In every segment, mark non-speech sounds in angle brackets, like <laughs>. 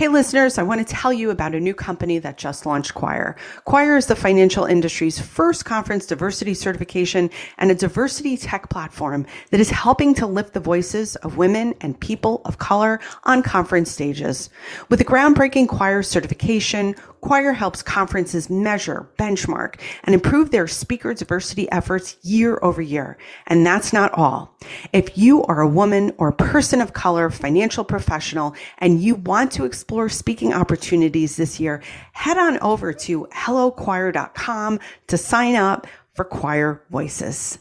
Hey, listeners, I want to tell you about a new company that just launched Choir. Choir is the financial industry's first conference diversity certification and a diversity tech platform that is helping to lift the voices of women and people of color on conference stages. With the groundbreaking Choir certification, Choir helps conferences measure, benchmark, and improve their speaker diversity efforts year over year. And that's not all. If you are a woman or a person of color, financial professional, and you want to explore speaking opportunities this year, head on over to hellochoir.com to sign up for Choir Voices.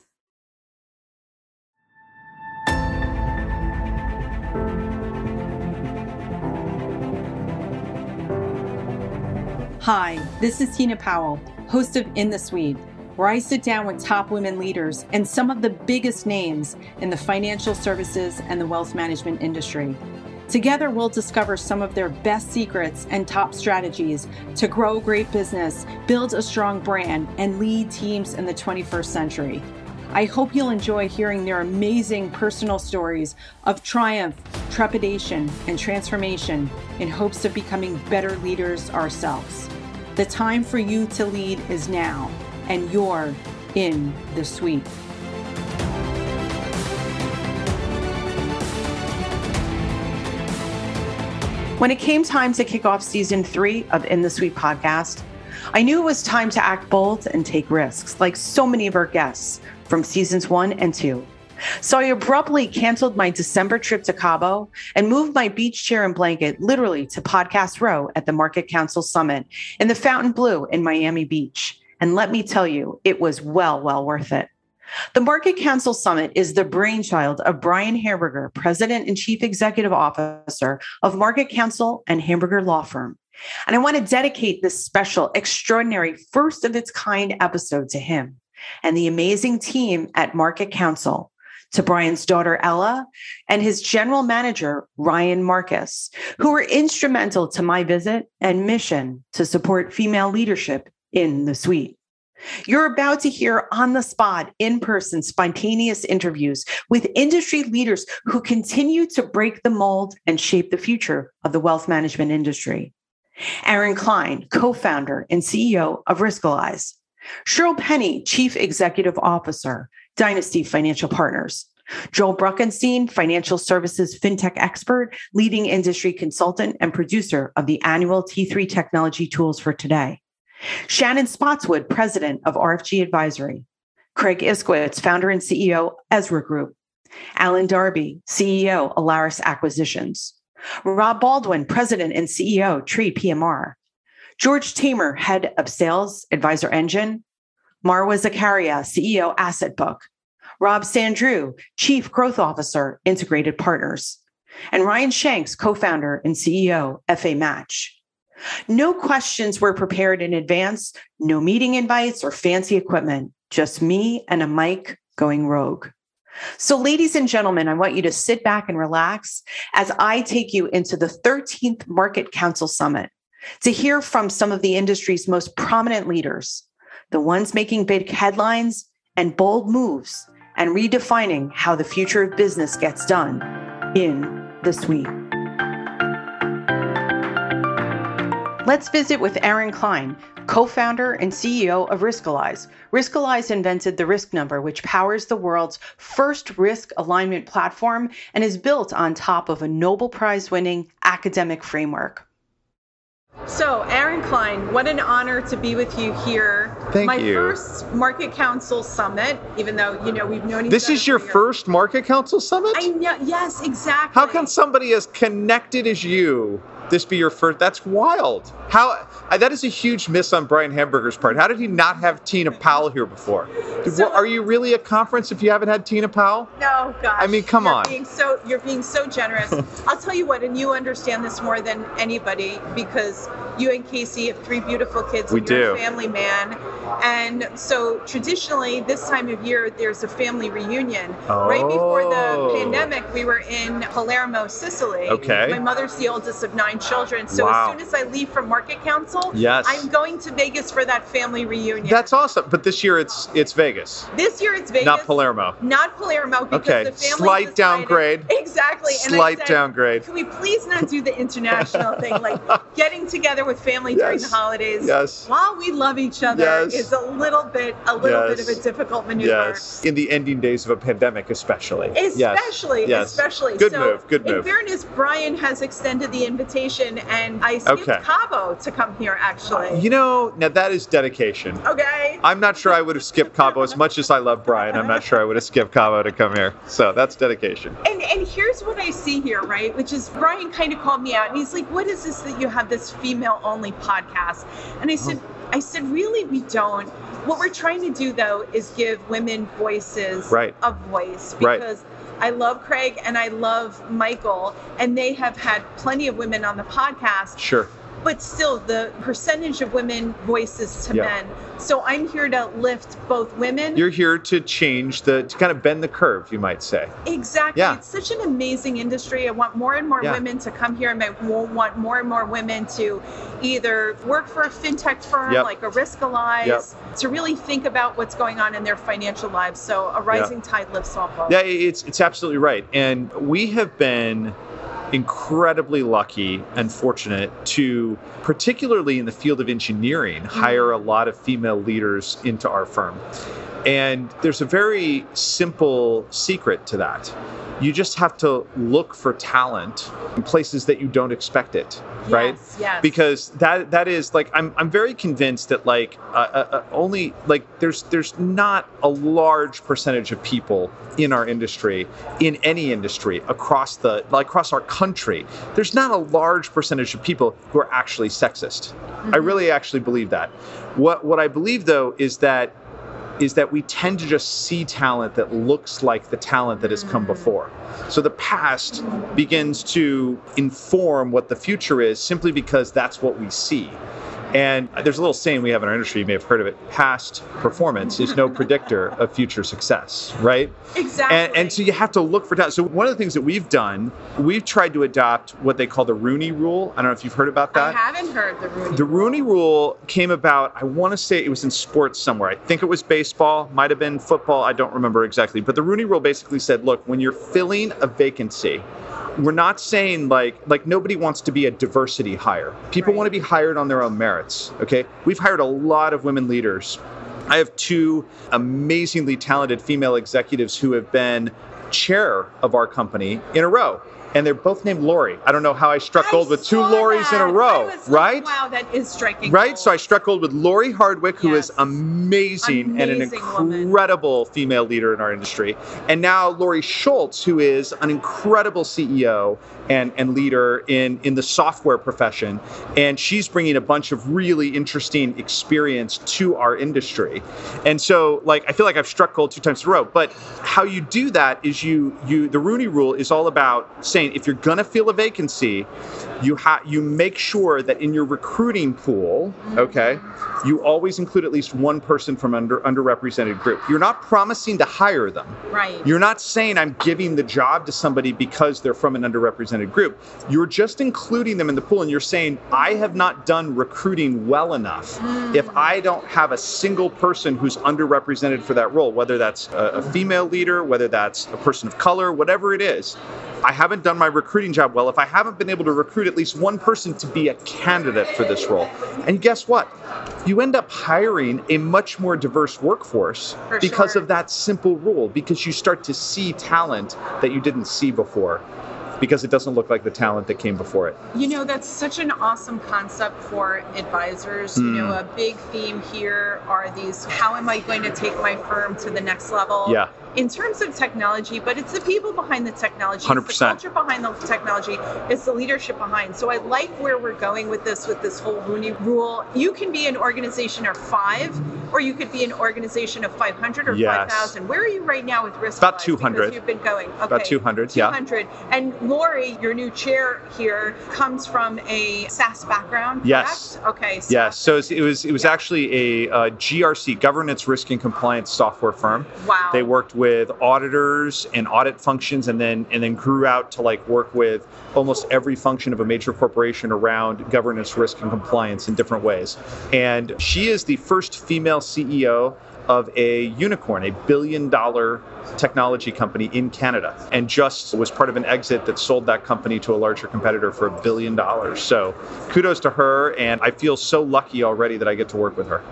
Hi, this is Tina Powell, host of In the Suite, where I sit down with top women leaders and some of the biggest names in the financial services and the wealth management industry. Together, we'll discover some of their best secrets and top strategies to grow great business, build a strong brand, and lead teams in the 21st century. I hope you'll enjoy hearing their amazing personal stories of triumph, trepidation, and transformation in hopes of becoming better leaders ourselves. The time for you to lead is now, and you're in the suite. When it came time to kick off season three of In the Suite podcast, I knew it was time to act bold and take risks, like so many of our guests from seasons one and two. So I abruptly canceled my December trip to Cabo and moved my beach chair and blanket literally to Podcast Row at the MarketCounsel Summit in the Fontainebleau in Miami Beach. And let me tell you, it was well, well worth it. The MarketCounsel Summit is the brainchild of Brian Hamburger, President and Chief Executive Officer of MarketCounsel and Hamburger Law Firm. And I want to dedicate this special, extraordinary, first of its kind episode to him and the amazing team at MarketCounsel to Brian's daughter, Ella, and his general manager, Ryan Marcus, who were instrumental to my visit and mission to support female leadership in the suite. You're about to hear on the spot, in person, spontaneous interviews with industry leaders who continue to break the mold and shape the future of the wealth management industry. Aaron Klein, co founder and CEO of Riskalyze. Shirl Penney, Chief Executive Officer, Dynasty Financial Partners. Joel Bruckenstein, financial services fintech expert, leading industry consultant, and producer of the annual T3 Technology Tools for Today. Shannon Spotswood, president of RFG Advisory. Craig Iskowitz, founder and CEO, Ezra Group. Alan Darby, CEO, Alaris Acquisitions. Rob Baldwin, president and CEO, Tree PMR. George Tamer, head of sales, Advisor Engine. Marwa Zakaria, CEO, Asset Book. Rob Sandrew, Chief Growth Officer, Integrated Partners. And Ryan Shanks, co founder and CEO, FA Match. No questions were prepared in advance, no meeting invites or fancy equipment, just me and a mic going rogue. So, ladies and gentlemen, I want you to sit back and relax as I take you into the 13th MarketCounsel Summit to hear from some of the industry's most prominent leaders, the ones making big headlines and bold moves and redefining how the future of business gets done in the suite. Let's visit with Aaron Klein, co founder and CEO of Riskalyze. Riskalyze invented the risk number, which powers the world's first risk alignment platform and is built on top of a Nobel Prize winning academic framework. So, Aaron Klein, what an honor to be with you here. Thank My you. first MarketCounsel Summit, even though, you know, we've known each This other is your years. first MarketCounsel Summit? I know, yes, exactly. How can somebody as connected as you this be your first? That's wild. How that is a huge miss on Brian Hamburger's part. How did he not have Tina Powell here before? So- are you really a conference if you haven't had Tina Powell? No, gosh. I mean, come you're on. Being so, you're being so generous. <laughs> I'll tell you what, and you understand this more than anybody because You and Casey have three beautiful kids. We and you're do. a family man. And so traditionally, this time of year, there's a family reunion. Right before the Oh. pandemic, we were in Palermo, Sicily. Okay. My mother's the oldest of nine children. So Wow. as soon as I leave from MarketCounsel, Yes. I'm going to Vegas for that family reunion. That's awesome. But this year it's it's Vegas, this year it's Vegas. not Palermo. Not Palermo because Okay. the family Slight decided- downgrade. Exactly. And Slight said, downgrade. Can we please not do the international thing, like <laughs> getting together with family during the holidays? Yes. While we love each other Yes. is a little bit, a little bit of a difficult maneuver. Yes. In the ending days of a pandemic, especially. Yes. Especially, Yes. especially. Good so move. Good move. In fairness, Brian has extended the invitation, and I skipped Okay. Cabo to come here. Actually. You know, now that is dedication. okay. I'm not sure I would have skipped Cabo as much as I love Brian. I'm not sure I would have skipped Cabo to come here. So that's dedication. And and here's what I see here, right? Which is Brian kind of called me out and he's like, What is this that you have this female only podcast? And I said, oh. I said, really we don't. What we're trying to do though is give women voices Right. a voice Right. I love Craig and I love Michael, and they have had plenty of women on the podcast. Sure. But still the percentage of women voices to Yeah. men. So I'm here to lift both women. You're here to change the, to kind of bend the curve, you might say. exactly. Yeah. It's such an amazing industry. I want more and more Yeah. women to come here, and I want more and more women to either work for a fintech firm Yep. like a Riskalyze, Yep. to really think about what's going on in their financial lives. So a rising tide lifts all boats. Yeah, it's it's absolutely right. And we have been incredibly lucky and fortunate to particularly in the field of engineering hire mm-hmm. a lot of female leaders into our firm. And there's a very simple secret to that. You just have to look for talent in places that you don't expect it, right? Yes, yes. because that that is like I'm I'm very convinced that like uh, uh, uh, only like there's there's not a large percentage of people in our industry in any industry across the like across our country there's not a large percentage of people who are actually sexist I really actually believe that what what I believe though is that is that we tend to just see talent that looks like the talent that has come before. So the past begins to inform what the future is simply because that's what we see. And there's a little saying we have in our industry, you may have heard of it past performance is no <laughs> predictor of future success, right? exactly. And, and so you have to look for talent. So one of the things that we've done, we've tried to adopt what they call the Rooney Rule. I don't know if you've heard about that. I haven't heard the Rooney. Rule. The Rooney Rule came about, I want to say it was in sports somewhere. I think it was baseball, might have been football, I don't remember exactly. But the Rooney Rule basically said look, when you're filling a vacancy, we're not saying like like nobody wants to be a diversity hire. People Right. want to be hired on their own Okay. We've hired a lot of women leaders. I have two amazingly talented female executives who have been chair of our company in a row. And they're both named Lori. I don't know how I struck I gold with two Loris in a row, I was like, right? wow, that is striking. Right? gold. So I struck gold with Lori Hardwick, who is Yes. amazing, and an Amazing woman. incredible female leader in our industry. And now Laurie Schultz, who is an incredible CEO and, and leader in, in the software profession. And she's bringing a bunch of really interesting experience to our industry. And so, like, I feel like I've struck gold two times in a row. But how you do that is you, you the Rooney rule is all about saying if you're going to fill a vacancy, you have you make sure that in your recruiting pool, okay, you always include at least one person from under underrepresented group. You're not promising to hire them. right. You're not saying I'm giving the job to somebody because they're from an underrepresented group. You're just including them in the pool and you're saying I have not done recruiting well enough if hmm. I don't have a single person who's underrepresented for that role, whether that's a, a female leader, whether that's a person of color, whatever it is. I haven't done my recruiting job well if I haven't been able to recruit at least one person to be a candidate for this role. And guess what? You end up hiring a much more diverse workforce For because sure. of that simple rule, because you start to see talent that you didn't see before because it doesn't look like the talent that came before it. You know, that's such an awesome concept for advisors. You know, Mm. a big theme here are these how am I going to take my firm to the next level? Yeah. In terms of technology, but it's the people behind the technology, 100%. the culture behind the technology, it's the leadership behind. So I like where we're going with this, with this whole Rooney rule. You can be an organization of five, or you could be an organization of 500 or Yes. 5,000. Where are you right now with Risk About 200. Because you've been going. Okay. About 200, yeah. 200. And Lori, your new chair here, comes from a SaaS background. Yes. correct? Okay. So Yes. So it was it was, Yeah. actually a uh, GRC, governance, risk, and compliance software firm. Wow. They worked with auditors and audit functions, and then and then grew out to like work with almost every function of a major corporation around governance, risk, and compliance in different ways. And she is the first female CEO of a unicorn, a billion dollar technology company in Canada, and just was part of an exit that sold that company to a larger competitor for a billion dollars. So kudos to her, and I feel so lucky already that I get to work with her.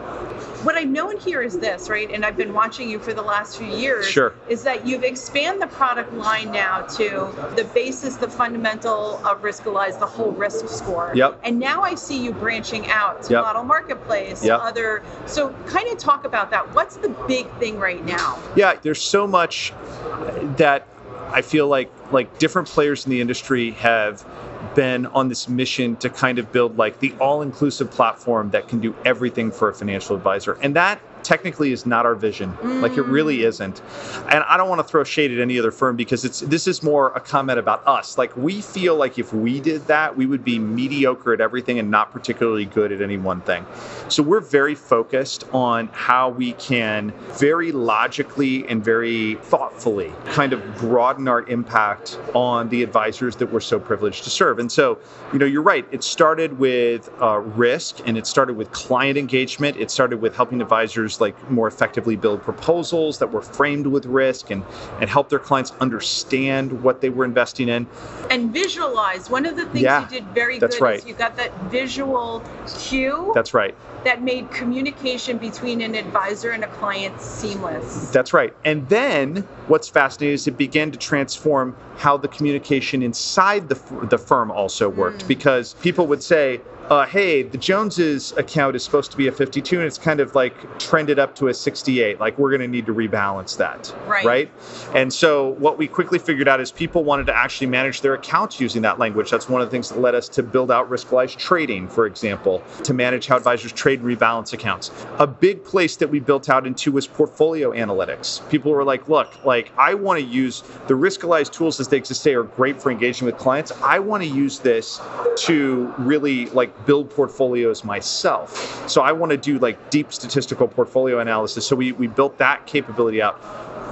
What I've known here is this, right? And I've been watching you for the last few years. Sure. Is that you've expanded the product line now to the basis, the fundamental of Riskalyze, the whole risk score. Yep. And now I see you branching out to Yep. model marketplace, Yep. other. So kind of talk about that. What's the big thing right now? Yeah, there's so much that I feel like like different players in the industry have been on this mission to kind of build like the all-inclusive platform that can do everything for a financial advisor. And that technically is not our vision. Like it really isn't. And I don't want to throw shade at any other firm because it's this is more a comment about us. Like we feel like if we did that, we would be mediocre at everything and not particularly good at any one thing. So we're very focused on how we can very logically and very thoughtfully kind of broaden our impact on the advisors that we're so privileged to serve. And so, you know, you're right. It started with uh, risk and it started with client engagement. It started with helping advisors like more effectively build proposals that were framed with risk and, and help their clients understand what they were investing in. And visualize. One of the things Yeah, you did very that's good right. is you got that visual cue That's right. that made communication between an advisor and a client seamless. That's right. And then what's fascinating is it began to transform how the communication inside the, the firm also worked mm. because people would say, uh, hey, the Joneses account is supposed to be a 52 and it's kind of like trended up to a 68. Like we're going to need to rebalance that. Right. Right. And so what we quickly figured out is people wanted to actually manage their accounts using that language. That's one of the things that led us to build out Riskalyze trading, for example, to manage how advisors trade and rebalance accounts. A big place that we built out into was portfolio analytics. People were like, look, like I want to use the Riskalyze tools as they exist today are great for engaging with clients. I want to use this to really like build portfolios myself. So I want to do like deep statistical portfolio analysis. So we, we built that capability out.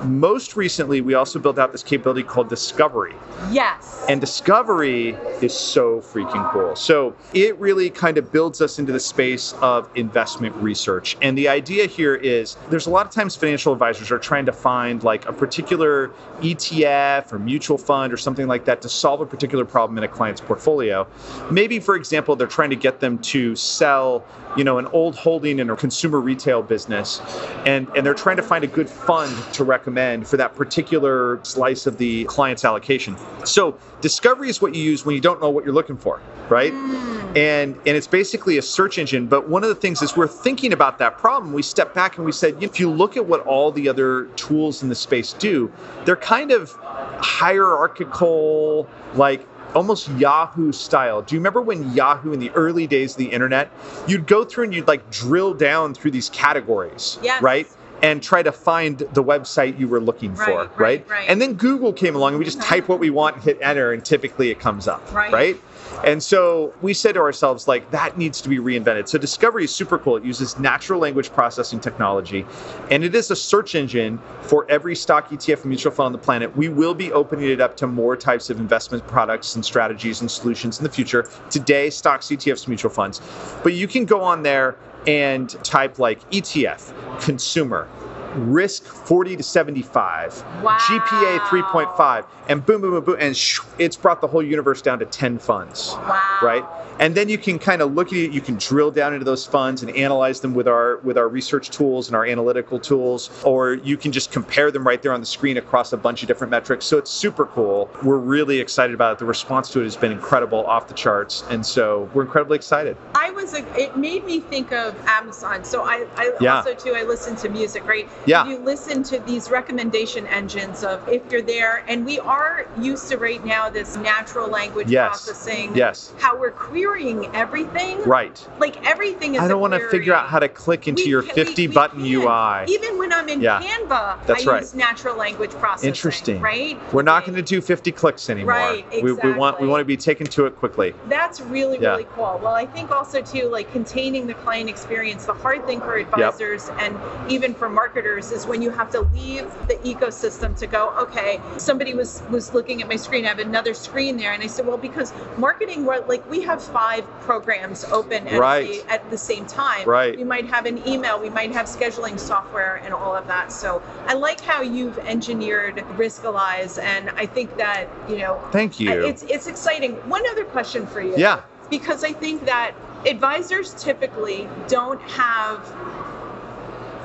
Most recently, we also built out this capability called Discovery. Yes. And Discovery is so freaking cool. So it really kind of builds us into the space of investment research. And the idea here is there's a lot of times financial advisors are trying to find like a particular ETF or mutual fund or something like that to solve a particular problem in a client's portfolio. Maybe, for example, they're trying to get them to sell, you know, an old holding in a consumer retail business, and, and they're trying to find a good fund to recommend for that particular slice of the client's allocation. So discovery is what you use when you don't know what you're looking for, right? Mm. And and it's basically a search engine. But one of the things is we're thinking about that problem. We step back and we said, if you look at what all the other tools in the space do, they're kind of hierarchical, like almost Yahoo style. Do you remember when Yahoo in the early days of the internet, you'd go through and you'd like drill down through these categories, Yes. right? And try to find the website you were looking Right, for, right, right? right. And then Google came along and we just mm-hmm. type what we want and hit enter, and typically it comes up, Right. And so we said to ourselves, like, that needs to be reinvented. So Discovery is super cool. It uses natural language processing technology, and it is a search engine for every stock ETF mutual fund on the planet. We will be opening it up to more types of investment products and strategies and solutions in the future. Today, stocks, ETFs, mutual funds. But you can go on there and type like ETF, consumer, risk 40 to 75, Wow. GPA 3.5, and boom, boom, boom, boom, and shoo, it's brought the whole universe down to 10 funds. Wow. right and then you can kind of look at it you can drill down into those funds and analyze them with our with our research tools and our analytical tools or you can just compare them right there on the screen across a bunch of different metrics so it's super cool we're really excited about it the response to it has been incredible off the charts and so we're incredibly excited I was a, it made me think of Amazon. So I, I Yeah. also too I listen to music, right? Yeah. You listen to these recommendation engines of if you're there, and we are used to right now this natural language Yes. processing. Yes. How we're querying everything. Right. Like everything is. I don't want to figure out how to click into We your can- 50 we button can. UI. Even when I'm in Yeah. Canva, That's I right. use natural language processing. Interesting. Right. We're not going to do 50 clicks anymore. Right, We, we want we want to be taken to it quickly. That's really, Yeah. really cool. Well, I think also too, like containing the client experience, the hard thing for advisors and even for marketers is when you have to leave the ecosystem to go, okay, somebody was was looking at my screen, I have another screen there. And I said, well, because marketing, we're like we have five programs open at, Right. the, at the same time. Right. We might have an email, we might have scheduling software and all of that. So I like how you've engineered Riskalyze and I think that, you know, Thank you. it's it's exciting. One other question for you. Yeah. Because I think that advisors typically don't have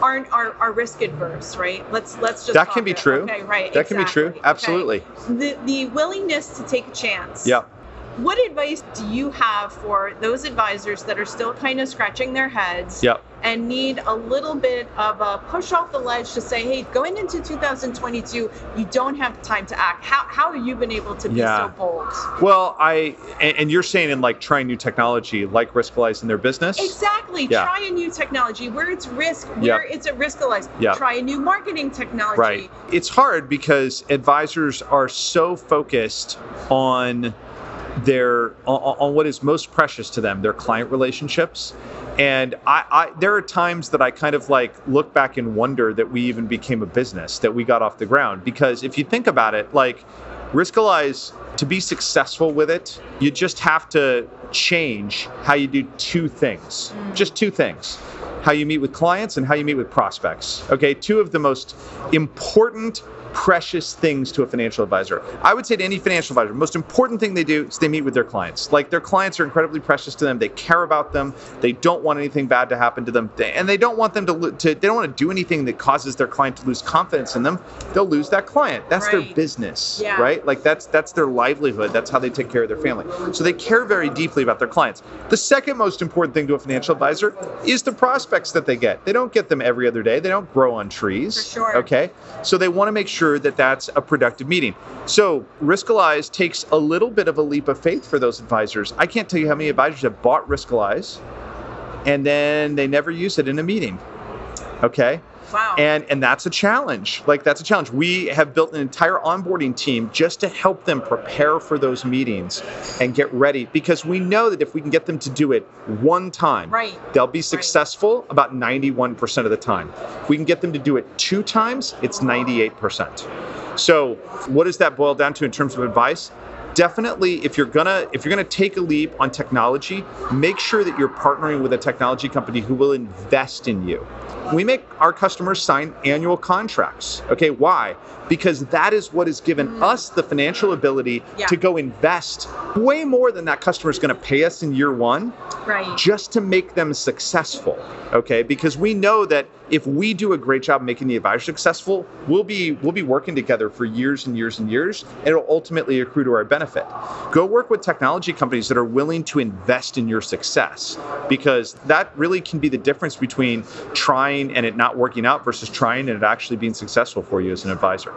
aren't are, are risk adverse, right? Let's let's just That can be it. true. Okay, right. That can be true. exactly. Okay. Absolutely. The the willingness to take a chance. Yeah. What advice do you have for those advisors that are still kind of scratching their heads Yep. and need a little bit of a push off the ledge to say, hey, going into 2022, you don't have time to act. How, how have you been able to be Yeah. so bold? Well, I and, and you're saying in like trying new technology, like Riskalyze in their business. Exactly. Yeah. Try a new technology where it's risk, where Yep. it's a riskalyze. Yep. Try a new marketing technology. Right. It's hard because advisors are so focused on their on, on what is most precious to them, their client relationships. And I, I there are times that I kind of like look back and wonder that we even became a business, that we got off the ground. Because if you think about it, like Riskalyze, to be successful with it, you just have to change how you do two things. Mm. Just two things. How you meet with clients and how you meet with prospects. Okay, two of the most important precious things to a financial advisor. I would say to any financial advisor, most important thing they do is they meet with their clients. Like their clients are incredibly precious to them. They care about them. They don't want anything bad to happen to them, They- and they don't want them to, to they don't want to do anything that causes their client to lose confidence in them. They'll lose that client. That's their business, Yeah. right? Like that's that's their livelihood. That's how they take care of their family. So they care very deeply about their clients. The second most important thing to a financial advisor is the prospects that they get. They don't get them every other day. They don't grow on trees. For sure. Okay. So they want to make sure that that's a productive meeting. So Riskalyze takes a little bit of a leap of faith for those advisors. I can't tell you how many advisors have bought Riskalyze and then they never use it in a meeting. Okay Wow. and and that's a challenge. Like that's a challenge. We have built an entire onboarding team just to help them prepare for those meetings and get ready because we know that if we can get them to do it one time Right. they'll be successful about 91% of the time. If we can get them to do it two times it's 98% so what does that boil down to in terms of advice definitely if you're gonna if you're gonna take a leap on technology make sure that you're partnering with a technology company who will invest in you. We make our customers sign annual contracts. Okay why? Because that is what has given mm. us the financial ability Yeah. to go invest way more than that customer is going to pay us in year one right. just to make them successful. Okay because we know that if we do a great job making the advisor successful we'll be we'll be working together for years and years and years and it'll ultimately accrue to our benefit. Go work with technology companies that are willing to invest in your success because that really can be the difference between trying and it not working out versus trying and it actually being successful for you as an advisor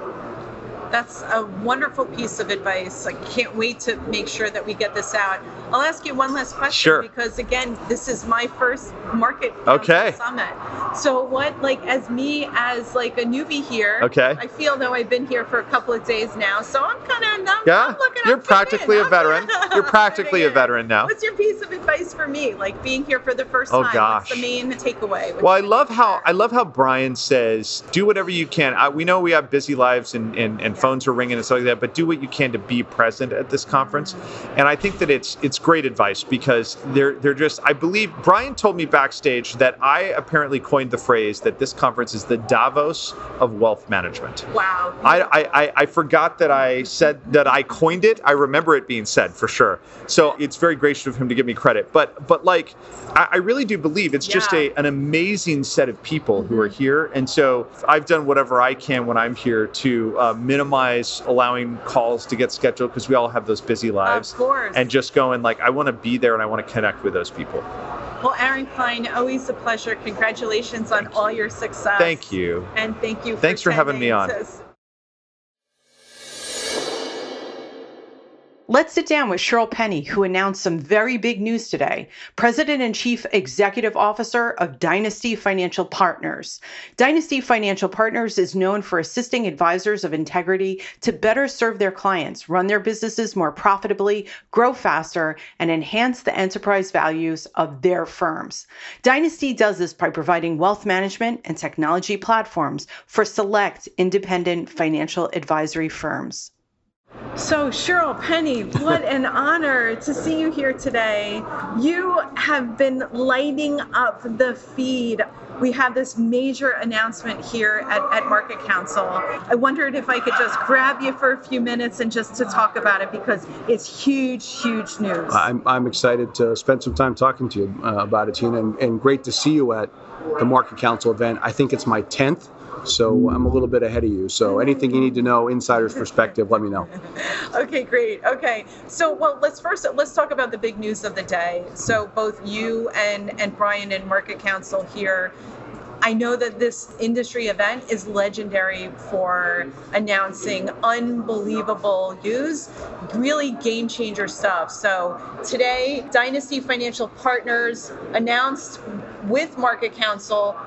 That's a wonderful piece of advice. I can't wait to make sure that we get this out. I'll ask you one last question Sure. because again, this is my first market Okay. Summit. So what like as me as like a newbie here, Okay. I feel though I've been here for a couple of days now, so I'm kind of I'm, yeah I'm you're practically in. a veteran you're practically a veteran now What's your piece of advice for me? Like being here for the first Oh, time. gosh. What's the main takeaway? Well, I love how I love how Brian says, "Do whatever you can." I, we know we have busy lives and, and, and phones are ringing and stuff like that, but do what you can to be present at this conference. And I think that it's it's great advice because they're they're just. I believe Brian told me backstage that I apparently coined the phrase that this conference is the Davos of wealth management. Wow. I, I, I- I forgot that I said that I coined it. I remember it being said for sure. So it's very gracious of him to give me credit. But but like I, I really do believe it's just a an amazing set of people who are here. And so I've done whatever I can when I'm here to uh, minimize allowing calls to get scheduled because we all have those busy lives. Of course. And just going like I want to be there and I want to connect with those people. Well, Aaron Klein, always a pleasure. Congratulations on all your success. Thank you. And thank you. For Thanks for having me on. Let's sit down with Shirl Penney, who announced some very big news today. President and Chief Executive Officer of Dynasty Financial Partners. Dynasty Financial Partners is known for assisting advisors of integrity to better serve their clients, run their businesses more profitably, grow faster, and enhance the enterprise values of their firms. Dynasty does this by providing wealth management and technology platforms for select independent financial advisory firms. So, Shirl Penney, what <laughs> an honor to see you here today. You have been lighting up the feed. We have this major announcement here at, at MarketCounsel. I wondered if I could just grab you for a few minutes and just to talk about it because it's huge, huge news. I'm, I'm excited to spend some time talking to you uh, about it, Tina, and, and great to see you at the MarketCounsel event. I think it's my 10th so I'm a little bit ahead of you. So anything you need to know, insider's perspective, let me know. <laughs> okay, great. Okay, so well, let's first let's talk about the big news of the day. So both you and and Brian and MarketCounsel here. I know that this industry event is legendary for announcing unbelievable news, really game changer stuff. So today, Dynasty Financial Partners announced with MarketCounsel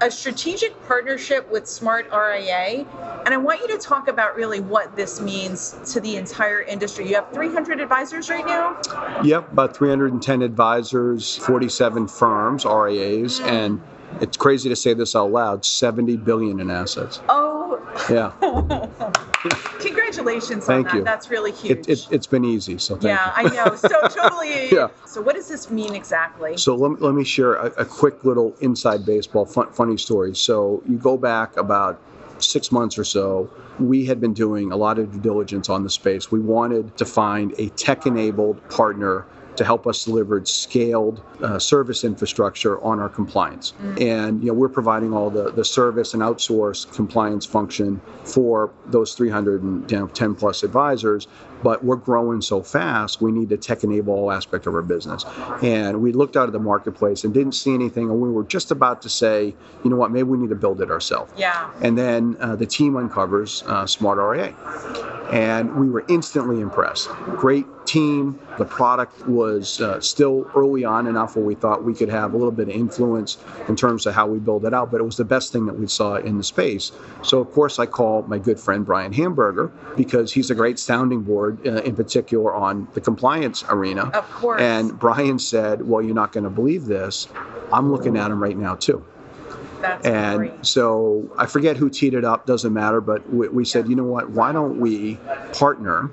a strategic partnership with Smart RIA. And I want you to talk about really what this means to the entire industry. You have 300 advisors right now? Yep, about 310 advisors, 47 firms, RIAs, and it's crazy to say this out loud 70 billion in assets. Oh, yeah. <laughs> Congratulations Thank on that. You. That's really huge. It, has it, been easy, so yeah, you. I know. <laughs> So totally. yeah. So what does this mean exactly? So let, let me share a, a quick little inside baseball fun, funny story. So you go back about six months or so, we had been doing a lot of due diligence on the space. We wanted to find a tech enabled partner to help us deliver scaled uh, service infrastructure on our compliance. Mm-hmm. And you know, we're providing all the, the service and outsource compliance function for those 310 plus advisors. But we're growing so fast, we need to tech enable all aspect of our business. And we looked out at the marketplace and didn't see anything, and we were just about to say, you know what, maybe we need to build it ourselves. Yeah. And then uh, the team uncovers uh, Smart RIA and we were instantly impressed. Great team. The product was uh, still early on enough where we thought we could have a little bit of influence in terms of how we build it out, but it was the best thing that we saw in the space. So, of course, I call my good friend Brian Hamburger because he's a great sounding board, uh, in particular on the compliance arena. Of course. And Brian said, Well, you're not going to believe this. I'm looking at him right now, too. That's and great. so I forget who teed it up, doesn't matter, but we, we said, you know what, why don't we partner,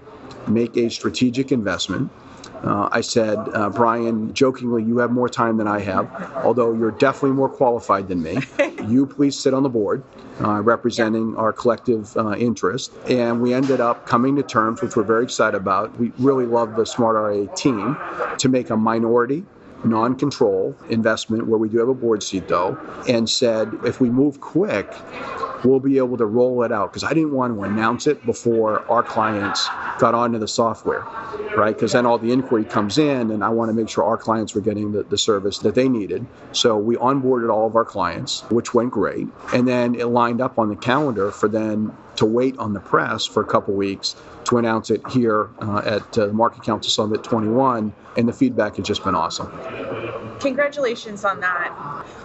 make a strategic investment? Uh, I said, uh, Brian, jokingly, you have more time than I have, although you're definitely more qualified than me. <laughs> you please sit on the board uh, representing our collective uh, interest. And we ended up coming to terms, which we're very excited about. We really love the Smart RIA team to make a minority non control investment where we do have a board seat though, and said if we move quick, we'll be able to roll it out because I didn't want to announce it before our clients got onto the software, right? Because then all the inquiry comes in, and I want to make sure our clients were getting the, the service that they needed. So we onboarded all of our clients, which went great. And then it lined up on the calendar for then to wait on the press for a couple weeks to announce it here uh, at uh, the MarketCounsel Summit 21, and the feedback has just been awesome. Congratulations on that.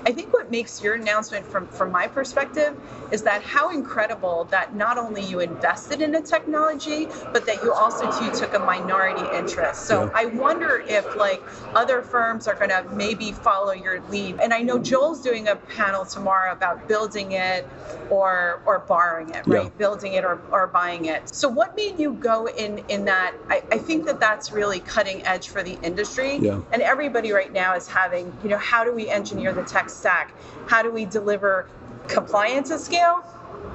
I think what makes your announcement from from my perspective is that how incredible that not only you invested in a technology, but that you also too took a minority interest. So yeah. I wonder if like other firms are going to maybe follow your lead. And I know Joel's doing a panel tomorrow about building it or or borrowing it, right? Yeah. Building it or, or buying it. So what made you go in in that? I, I think that that's really cutting edge for the industry. Yeah. And everybody right now is having, you know, how do we engineer the tech stack? How do we deliver compliance at scale?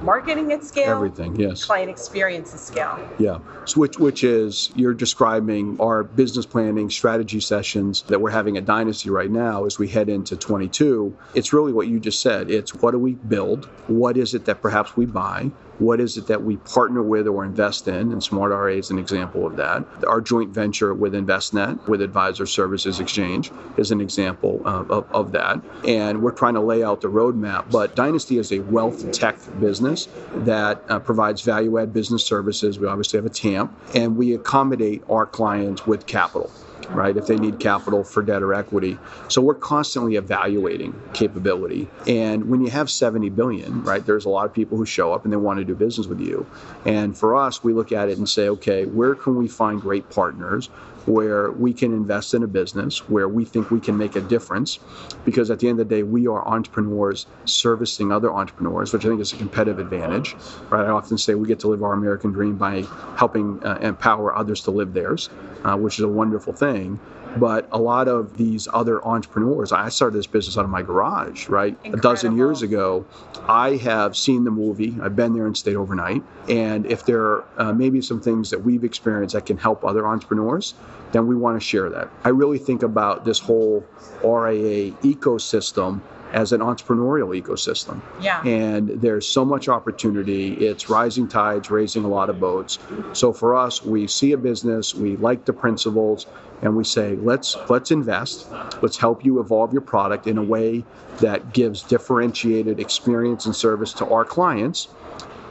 marketing at scale, everything. Yes. client experience at scale. Yeah. So which which is you're describing our business planning strategy sessions that we're having at Dynasty right now as we head into 22. It's really what you just said. It's what do we build? What is it that perhaps we buy? What is it that we partner with or invest in? And Smart RA is an example of that. Our joint venture with Envestnet, with Advisor Services Exchange, is an example of, of, of that. And we're trying to lay out the roadmap. But Dynasty is a wealth tech business that uh, provides value add business services. We obviously have a TAMP, and we accommodate our clients with capital right? If they need capital for debt or equity. So we're constantly evaluating capability. And when you have 70 billion, right, there's a lot of people who show up and they want to do business with you. And for us, we look at it and say, okay, where can we find great partners? Where we can invest in a business where we think we can make a difference because at the end of the day we are entrepreneurs servicing other entrepreneurs which i think is a competitive advantage right? I often say we get to live our american dream by helping uh, empower others to live theirs uh, which is a wonderful thing but a lot of these other entrepreneurs, I started this business out of my garage, right? Incredible. A dozen years ago. I have seen the movie, I've been there and stayed overnight. And if there are uh, maybe some things that we've experienced that can help other entrepreneurs, then we want to share that. I really think about this whole RIA ecosystem as an entrepreneurial ecosystem. Yeah. And there's so much opportunity. It's rising tides, raising a lot of boats. So for us, we see a business, we like the principles, and we say, let's let's invest. Let's help you evolve your product in a way that gives differentiated experience and service to our clients.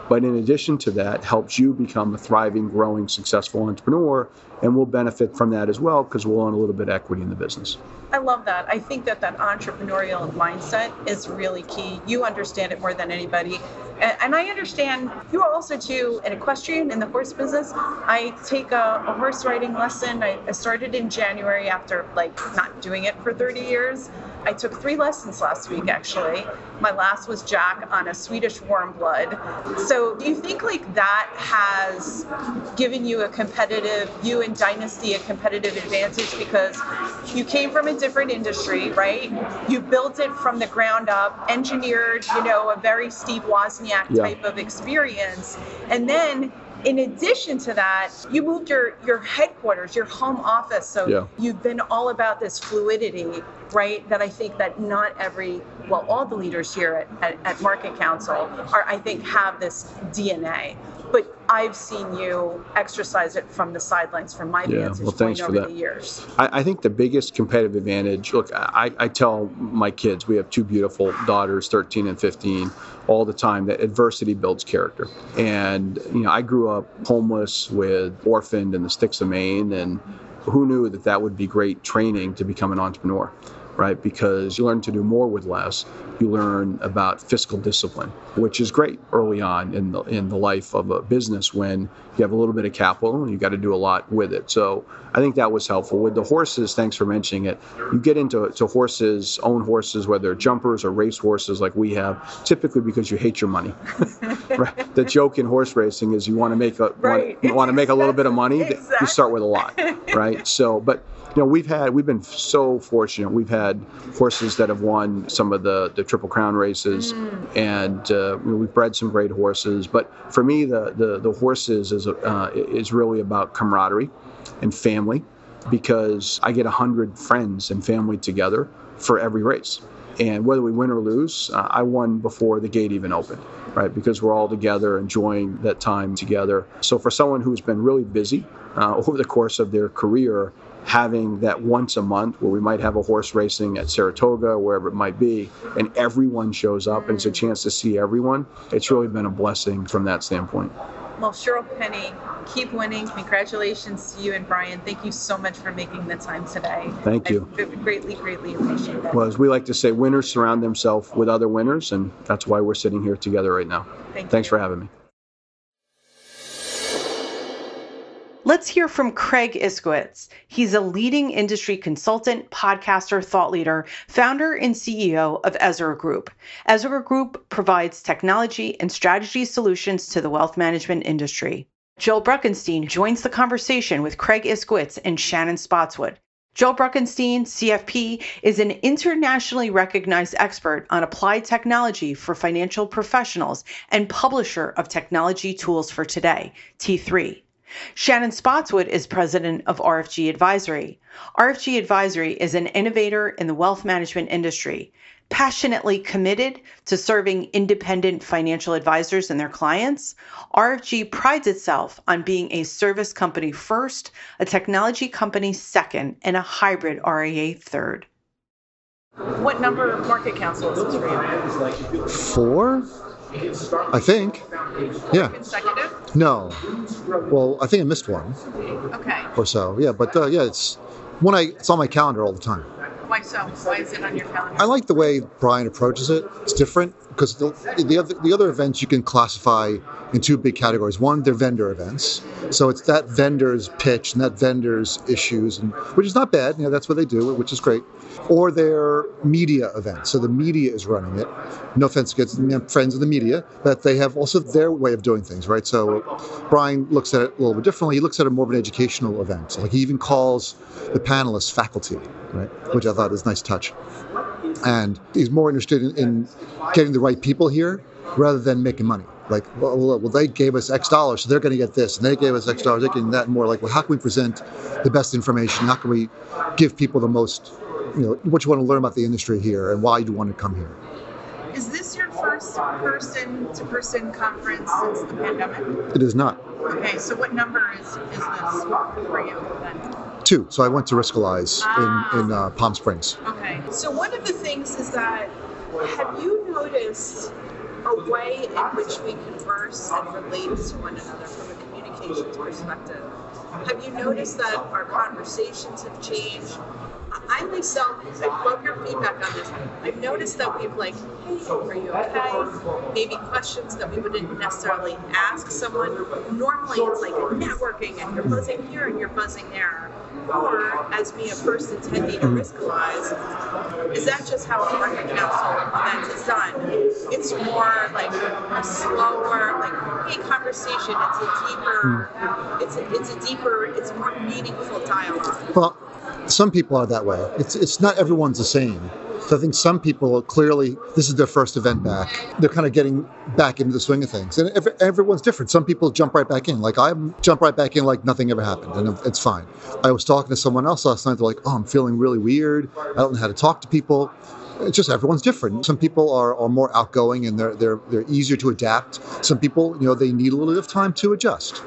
But in addition to that, helps you become a thriving, growing, successful entrepreneur, and we'll benefit from that as well because we'll own a little bit of equity in the business. I love that. I think that that entrepreneurial mindset is really key. You understand it more than anybody. And, I understand you are also too an equestrian in the horse business. I take a, a horse riding lesson. I, I started in January after like not doing it for 30 years. I took three lessons last week actually. My last was Jack on a Swedish warm blood. So do you think like that has given you a competitive, you and Dynasty a competitive advantage because you came from a different industry, right? You built it from the ground up, engineered, you know, a very Steve Wozniak Yeah. type of experience. And then in addition to that, you moved your your headquarters, your home office. So Yeah. you've been all about this fluidity, right? That I think that not every, well, all the leaders here at, at, at MarketCounsel are, I think, have this DNA. But I've seen you exercise it from the sidelines, from my Yeah, vantage well, thanks point for over that. the years. I, I think the biggest competitive advantage look, I, I tell my kids, we have two beautiful daughters, 13 and 15, all the time that adversity builds character. And, you know, I grew up homeless with orphaned in the sticks of Maine, and who knew that that would be great training to become an entrepreneur? Right, because you learn to do more with less. You learn about fiscal discipline, which is great early on in the in the life of a business when you have a little bit of capital and you got to do a lot with it. So I think that was helpful. With the horses, thanks for mentioning it. You get into to horses, own horses, whether jumpers or race horses like we have, typically because you hate your money. <laughs> right? The joke in horse racing is you want to make a Right. want, want to make a little bit of money. <laughs> Exactly. You start with a lot, right? So, but you know, we've had we've been so fortunate. We've had horses that have won some of the the Triple Crown races, and uh, we've bred some great horses. But for me, the the, the horses is uh, is really about camaraderie and family, because I get a hundred friends and family together for every race. And whether we win or lose, uh, I won before the gate even opened, right? Because we're all together enjoying that time together. So for someone who's been really busy uh, over the course of their career, having that once a month where we might have a horse racing at Saratoga, wherever it might be, and everyone shows up and it's a chance to see everyone, it's really been a blessing from that standpoint. Well, Shirl Penney, keep winning. Congratulations to you and Brian. Thank you so much for making the time today. Thank you. I greatly, greatly appreciate that. Well, as we like to say, winners surround themselves with other winners, and that's why we're sitting here together right now. Thank Thanks you. for having me. Let's hear from Craig Iskowitz. He's a leading industry consultant, podcaster, thought leader, founder and CEO of Ezra Group. Ezra Group provides technology and strategy solutions to the wealth management industry. Joel Bruckenstein joins the conversation with Craig Iskowitz and Shannon Spotswood. Joel Bruckenstein, CFP, is an internationally recognized expert on applied technology for financial professionals and publisher of Technology Tools for Today, T3. Shannon Spotswood is president of RFG Advisory. RFG Advisory is an innovator in the wealth management industry passionately committed to serving independent financial advisors and their clients, RFG prides itself on being a service company first, a technology company second, and a hybrid RIA third. What number of MarketCounsel is this for you? Four? I think. Yeah. Consecutive? No. Well, I think I missed one Okay. or so. Yeah, but uh, yeah, it's when I it's on my calendar all the time. Why so? Why is it on your calendar? I like the way Brian approaches it. It's different because the, the other the other events you can classify in two big categories. One, they're vendor events, so it's that vendor's pitch and that vendor's issues, and which is not bad. You know, that's what they do, which is great. Or they're media events, so the media is running it. No offense against you know, friends of the media, but they have also their way of doing things, right? So Brian looks at it a little bit differently. He looks at it more of an educational event. Like he even calls the panelists faculty, right? Which I thought was a nice touch. And he's more interested in, in getting the right people here rather than making money. Like, well, well, they gave us X dollars, so they're going to get this, and they gave us X dollars, they're getting that. And more like, well, how can we present the best information? How can we give people the most, you know, what you want to learn about the industry here and why you want to come here? Is this your first person-to-person conference since the pandemic? It is not. Okay, so what number is, is this for you then? Two. So I went to Riskalyze in, in uh, Palm Springs. Okay. So one of the things is that have you noticed a way in which we converse and relate to one another from a communications perspective? Have you noticed that our conversations have changed? I myself, I love your feedback on this. I've noticed that we've like, hey, are you okay? Maybe questions that we wouldn't necessarily ask someone. Normally it's like networking and you're buzzing here and you're buzzing there. Or as me, a person attending a Riskalyze, is that just how a MarketCounsel event is done? It's more like a slower, like, hey, conversation. It's a deeper, it's a, it's a deeper, it's more meaningful dialogue. Well, some people are that way. It's it's not everyone's the same. So I think some people clearly this is their first event back. They're kind of getting back into the swing of things, and every, everyone's different. Some people jump right back in. Like I jump right back in like nothing ever happened, and it's fine. I was talking to someone else last night. They're like, "Oh, I'm feeling really weird. I don't know how to talk to people." It's just everyone's different. Some people are, are more outgoing and they're they're they're easier to adapt. Some people, you know, they need a little bit of time to adjust.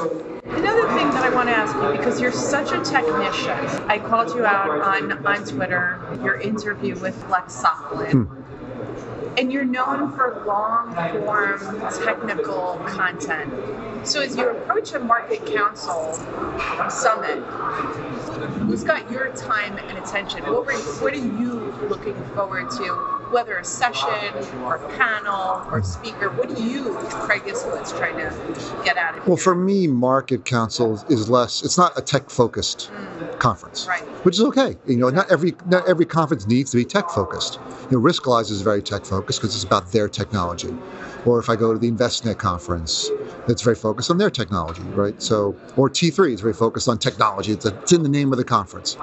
Another thing that I want to ask you, because you're such a technician, I called you out on, on Twitter, your interview with Lex Sokolin. Hmm. And you're known for long form technical content. So as you approach a MarketCounsel summit, who's got your time and attention? What, were, what are you looking forward to? Whether a session or a panel or speaker, what do you, Craig Iskowitz, trying to get out of Well, for me, MarketCounsel is less. It's not a tech focused mm. conference, Right. which is okay. You know, not every not every conference needs to be tech focused. You know, Riskalyze is very tech focused because it's about their technology. Or if I go to the Envestnet conference, it's very focused on their technology, right? So, or T3 is very focused on technology. It's, a, it's in the name of the conference,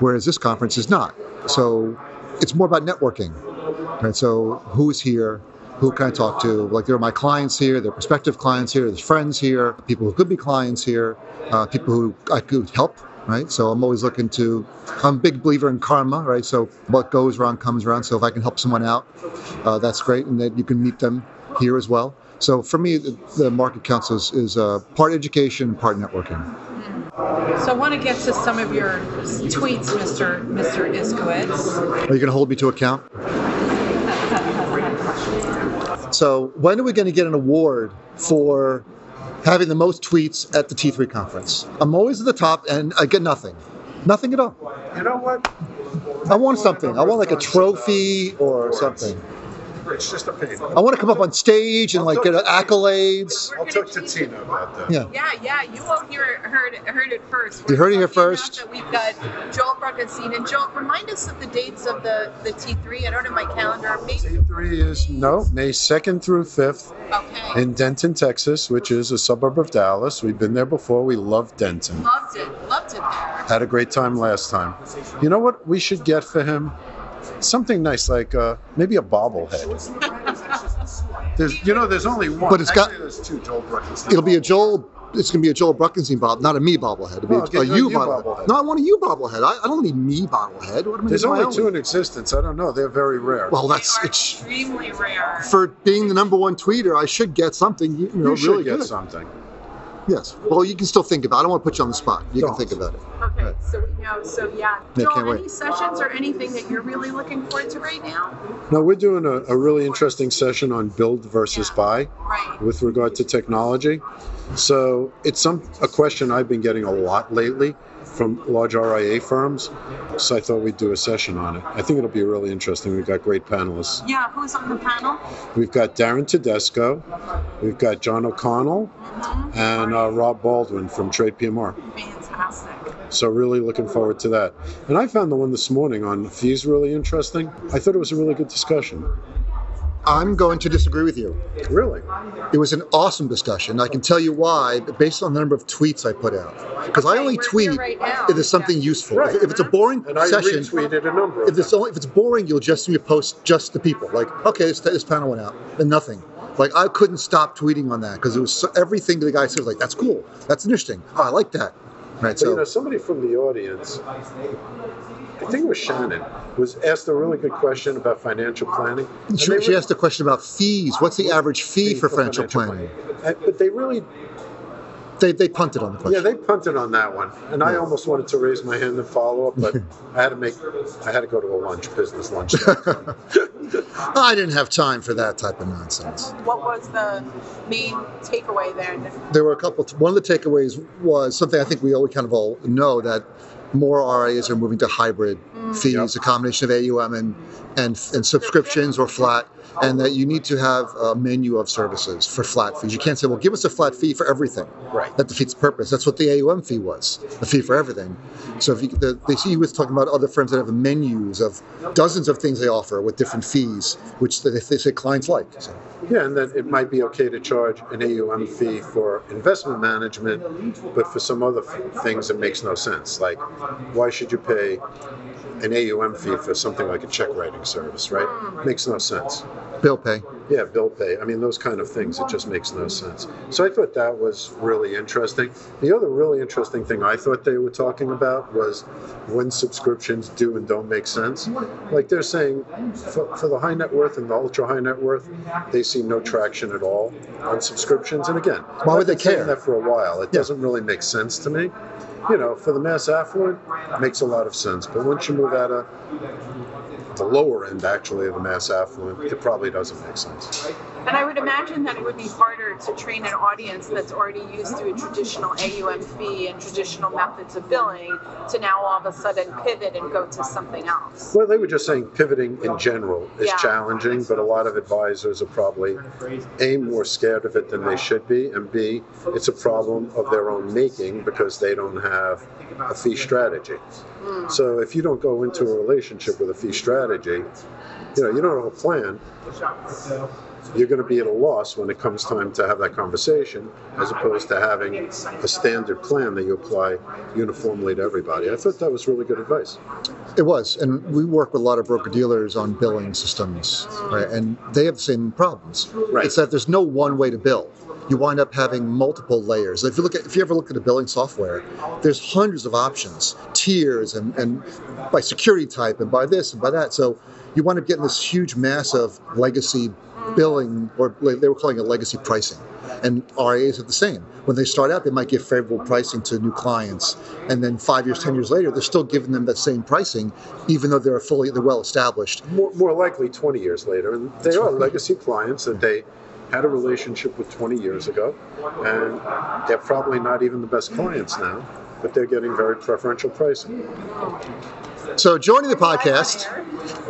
whereas this conference is not. So, it's more about networking, right? So, who is here? Who can I talk to? Like, there are my clients here, there are prospective clients here, there's friends here, people who could be clients here, uh, people who I could help, right? So I'm always looking to, I'm a big believer in karma, right? So what goes around comes around. So if I can help someone out, uh, that's great. And then you can meet them here as well. So for me, the, the MarketCounsel is, is uh, part education, part networking. So I want to get to some of your tweets, Mr. Mr. Iskowitz. Are you going to hold me to account? So when are we going to get an award for having the most tweets at the T3 conference? I'm always at the top and I get nothing. Nothing at all. You know what? I want something. I want like a trophy or something. It's just a pain. I want to come up on stage and like get accolades. I'll talk to Tina about that. Yeah. Yeah, yeah, you all hear heard heard it first. You heard it here lucky enough first. That we've got Joel Bruckenstein and Joel. Remind us of the dates of the the T three. I don't have my calendar. Maybe. T3 is no May 2nd through 5th Okay. in Denton, Texas, which is a suburb of Dallas. We've been there before. We love Denton. Loved it. Loved it there. Had a great time last time. You know what we should get for him? Something nice, like uh, maybe a bobblehead. There's, you know, there's only one. But it's got- Actually, there's two Joel Bruckenstein. It'll be a Joel. It's going to be a Joel Bruckenstein bob, not a me bobblehead. It'll be Oh, a, a you a you you bobblehead. bobblehead. No, I want a you bobblehead. I, I don't need me bobblehead. What am I There's only two in existence. I don't know. They're very rare. Well, They that's are it's extremely rare. for being the number one tweeter. I should get something. You, know, you should really get good. something. Yes. Well, you can still think about. it. I don't want to put you on the spot. You Don't. can think about it. Okay, so we know. So yeah, Yeah, Joel, can't wait. any sessions or anything that you're really looking forward to right now? No, we're doing a, a really interesting session on build versus Yeah. buy Right. with regard to technology. So it's some a question I've been getting a lot lately from large RIA firms. So I thought we'd do a session on it. I think it'll be really interesting. We've got great panelists. Yeah, who's on the panel? We've got Darren Tedesco, we've got John O'Connell, Mhm. and uh, Rob Baldwin from TradePMR. Fantastic. So really looking forward to that. And I found the one this morning on fees really interesting. I thought it was a really good discussion. I'm going to disagree with you. Really? It was an awesome discussion. I can tell you why, based on the number of tweets I put out. Because I only tweet right if there's something Yeah. useful. Right. If, if it's a boring And I session, retweeted a number. If it's only if it's boring, you'll just see me post just the people. Like, okay, this, this panel went out, and nothing. Like I couldn't stop tweeting on that because it was so, everything the guy said was like, "That's cool, that's interesting, oh, I like that." Right. But, you So know, somebody from the audience, I think it was Shannon, was asked a really good question about financial planning. And she, they she asked a question about fees. What's the average fee for financial planning? Uh, But they really, They, they punted on the question. yeah, they punted on that one, and I almost wanted to raise my hand and follow up, but <laughs> I had to make, I had to go to a lunch, business lunch. <laughs> I didn't have time for that type of nonsense. What was the main takeaway there? There were a couple. One of the takeaways was something I think we all kind of all know that more RIAs are moving to hybrid mm. fees, Yep. a combination of AUM and, and and subscriptions or flat, and that you need to have a menu of services for flat fees. You can't say, well, give us a flat fee for everything. Right. That defeats the purpose. That's what the AUM fee was, a fee for everything. So if you, the, they see you was talking about other firms that have menus of dozens of things they offer with different fees, which they, they say clients like. So. Yeah, and then it might be okay to charge an AUM fee for investment management, but for some other f- things it makes no sense. Like, why should you pay an AUM fee for something like a check writing service, right? Makes no sense. Bill pay. Yeah, bill pay. I mean, those kind of things, it just makes no sense. So I thought that was really interesting. The other really interesting thing I thought they were talking about was when subscriptions do and don't make sense. Like they're saying for, for the high net worth and the ultra high net worth, they see no traction at all on subscriptions. And again, Why would they care? that for a while. It Yeah. doesn't really make sense to me. You know, for the mass affluent, it makes a lot of sense. But once you move out of the lower end, actually, of the mass affluent, it probably doesn't make sense. And I would imagine that it would be harder to train an audience that's already used to a traditional AUM fee and traditional methods of billing to now all of a sudden pivot and go to something else. Well, they were just saying pivoting in general is Yeah. challenging, but a lot of advisors are probably A, more scared of it than they should be, and B, it's a problem of their own making because they don't have a fee strategy. Mm. So if you don't go into a relationship with a fee strategy, you know, you don't have a plan, you're going to be at a loss when it comes time to have that conversation, as opposed to having a standard plan that you apply uniformly to everybody. I thought that was really good advice. It was, and we work with a lot of broker dealers on billing systems, right? And they have the same problems. Right. It's that there's no one way to bill. You wind up having multiple layers. If you look at, if you ever look at a billing software, there's hundreds of options, tiers, and, and by security type, and by this and by that. So you wind up getting this huge mass of legacy billing, or they were calling it legacy pricing. And RIAs are the same. When they start out, they might give favorable pricing to new clients, and then five years, ten years later, they're still giving them that same pricing, even though they're fully they're well established. more, more likely 20 years later. And they are legacy clients that they had a relationship with 20 years ago, and they're probably not even the best clients now, but they're getting very preferential pricing. So joining the podcast,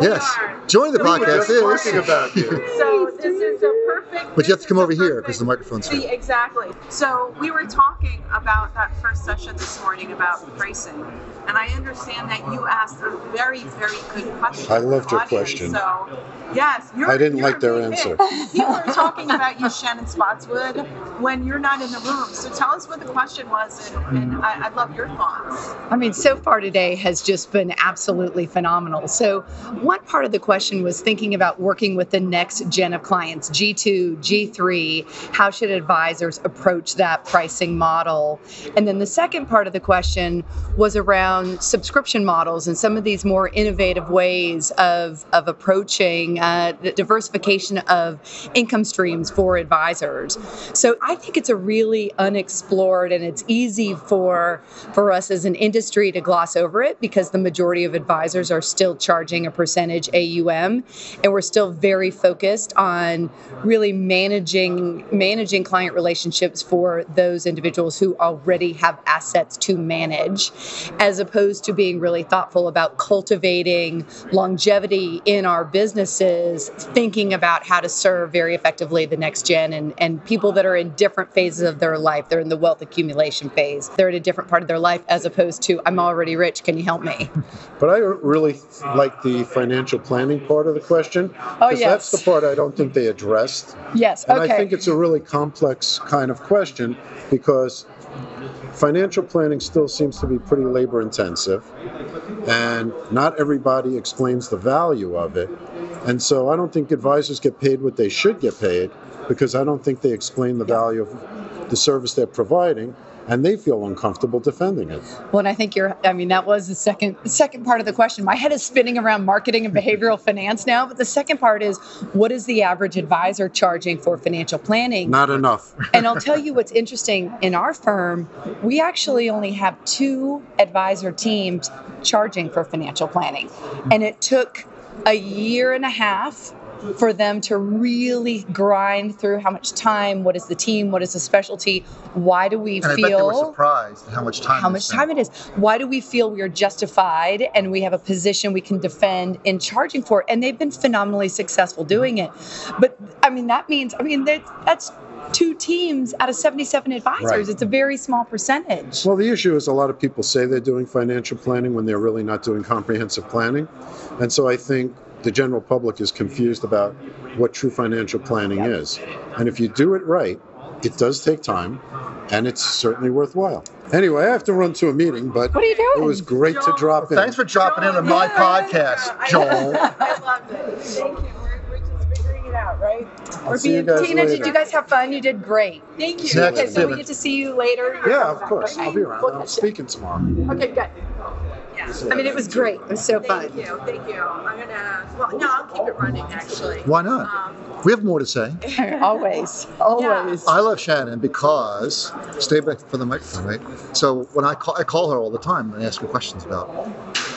Yes. Joining the We were podcast. just Is. about you. <laughs> So this is a perfect. But you have to come over here 'cause the microphone's See, here. exactly. So we were talking about that first session this morning about pricing, and I understand that you asked a very, very good question. I loved your audience. question. So, yes, you're, I didn't you're like their a big answer. hit. People are talking about you, Shannon Spotswood, when you're not in the room. So tell us what the question was, and, and I, I'd love your thoughts. I mean, so far today has just been absolutely phenomenal. So, one part of the question was thinking about working with the next gen of clients, G2, G3. How should advisors approach that pricing model? And then the second part of the question was around subscription models and some of these more innovative ways of, of approaching uh, the diversification of income streams for advisors. So, I think it's a really unexplored and it's easy for for us as an industry to gloss over it because the majority of advisors are still charging a percentage AUM and we're still very focused on really managing managing client relationships for those individuals who already have assets to manage as opposed to being really thoughtful about cultivating longevity in our businesses thinking about how to serve very effectively the next gen and, and people that are in different phases of their life. They're in the wealth accumulation phase. They're at a different part of their life as opposed to i'm already rich can you help me But I really like the uh, financial planning part of the question. Oh, yes. That's the part I don't think they addressed. yes And okay I think it's a really complex kind of question because financial planning still seems to be pretty labor intensive and not everybody explains the value of it. And so I don't think advisors get paid what they should get paid because I don't think they explain the value of the service they're providing and they feel uncomfortable defending it. Well, and I think you're. I mean, that was the second second part of the question. My head is spinning around marketing and behavioral <laughs> finance now, but the second part is, what is the average advisor charging for financial planning? Not enough. <laughs> and I'll tell you what's interesting in our firm, we actually only have two advisor teams charging for financial planning. And it took a year and a half for them to really grind through how much time, what is the team, what is the specialty, why do we And I bet they were feel surprised at how much time. how much spent. time it is. Why do we feel we are justified and we have a position we can defend in charging for? it? And they've been phenomenally successful doing it. But I mean, that means, I mean, that, that's two teams out of 77 advisors. Right. It's a very small percentage. Well, the issue is a lot of people say they're doing financial planning when they're really not doing comprehensive planning. And so I think the general public is confused about what true financial planning is. And if you do it right, it does take time and it's certainly worthwhile. Anyway, I have to run to a meeting, but What are you doing? it was great to drop in. Thanks for dropping in on my podcast, Joel. I loved it. Thank you. We're, we're just figuring it out, right? I'll see you guys Tina, later. did you guys have fun? You did great. Thank you. Next Okay, so we get to see you later. Yeah, of course. I'll be around. We'll I'm catch you. speaking tomorrow. Okay, good. Yeah. I mean, it was great. It was so fun. Thank you. Thank you. I'm gonna. Well, no, I'll keep it running actually. Why not? Um, We have more to say. <laughs> always, always. I love Shannon because stay back for the microphone, right? So when I call, I call her all the time and ask her questions about,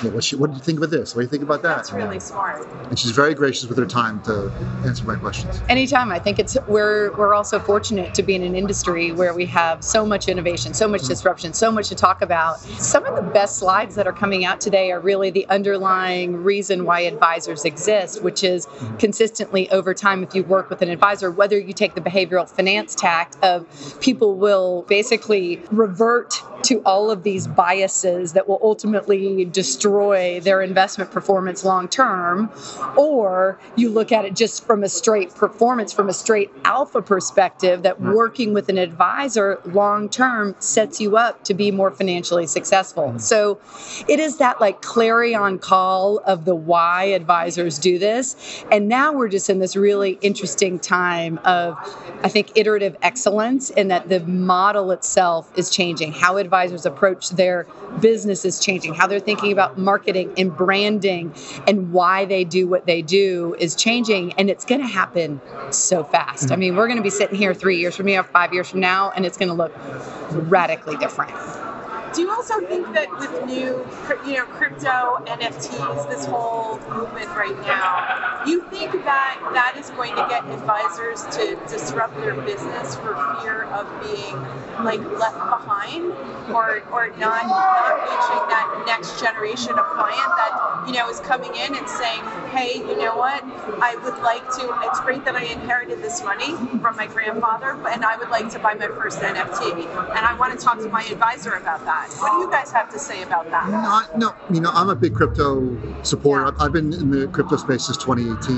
you know, what, she, what do you think about this? What do you think about that? that's really smart. And she's very gracious with her time to answer my questions. Anytime. I think it's we're we're also fortunate to be in an industry where we have so much innovation, so much disruption, so much to talk about. Some of the best slides that are coming out today are really the underlying reason why advisors exist, which is consistently over time if you work with an advisor, whether you take the behavioral finance tact of people will basically revert to all of these biases that will ultimately destroy their investment performance long term, or you look at it just from a straight performance, from a straight alpha perspective, that mm-hmm. working with an advisor long term sets you up to be more financially successful. So it is that like clarion call of the why advisors do this. And now we're just in this really interesting time of, I think, iterative excellence, in that the model itself is changing. How advisors approach their business is changing. How they're thinking about marketing and branding and why they do what they do is changing. And it's going to happen so fast. I mean, we're going to be sitting here three years from now, five years from now, and it's going to look radically different. Do you also think that with new, you know, crypto, NFTs, this whole movement right now, you think that that is going to get advisors to disrupt their business for fear of being like left behind or or not, not reaching that next generation of client that you know is coming in and saying, hey, you know what, I would like to. It's great that I inherited this money from my grandfather, and I would like to buy my first NFT, and I want to talk to my advisor about that. What do you guys have to say about that? No, no you know, I'm a big crypto supporter. Yeah. I've been in the crypto space since 2018,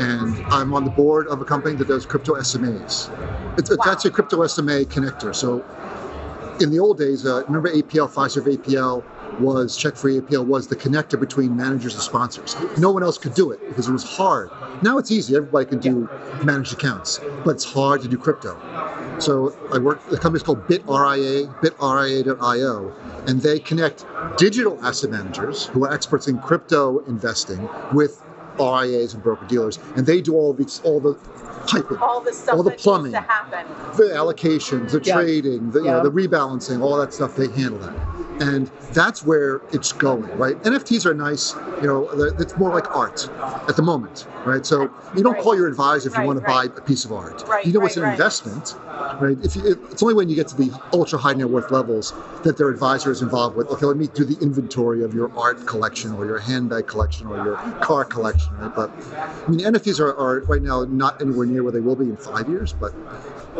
and I'm on the board of a company that does crypto SMAs. It's, wow. That's a crypto SMA connector. So in the old days, uh, remember APL, Fiserv APL was CheckFree APL was the connector between managers and sponsors. No one else could do it because it was hard. Now it's easy. Everybody can do managed accounts, but it's hard to do crypto. So I work. The company's called BitRIA, BitRIA.io, and they connect digital asset managers who are experts in crypto investing with RIAs and broker dealers, and they do all these all the piping, all the stuff, all the plumbing, the allocations, the yeah. trading, the, yeah. you know, the rebalancing, all that stuff. They handle that and that's where it's going right nfts are nice you know it's more like art at the moment right so you don't right. call your advisor if you want to buy a piece of art right, you know right, it's an investment right if you, it's only when you get to the ultra high net worth levels that their advisor is involved with okay let me do the inventory of your art collection or your handbag collection or your car collection right but i mean nfts are, are right now not anywhere near where they will be in five years but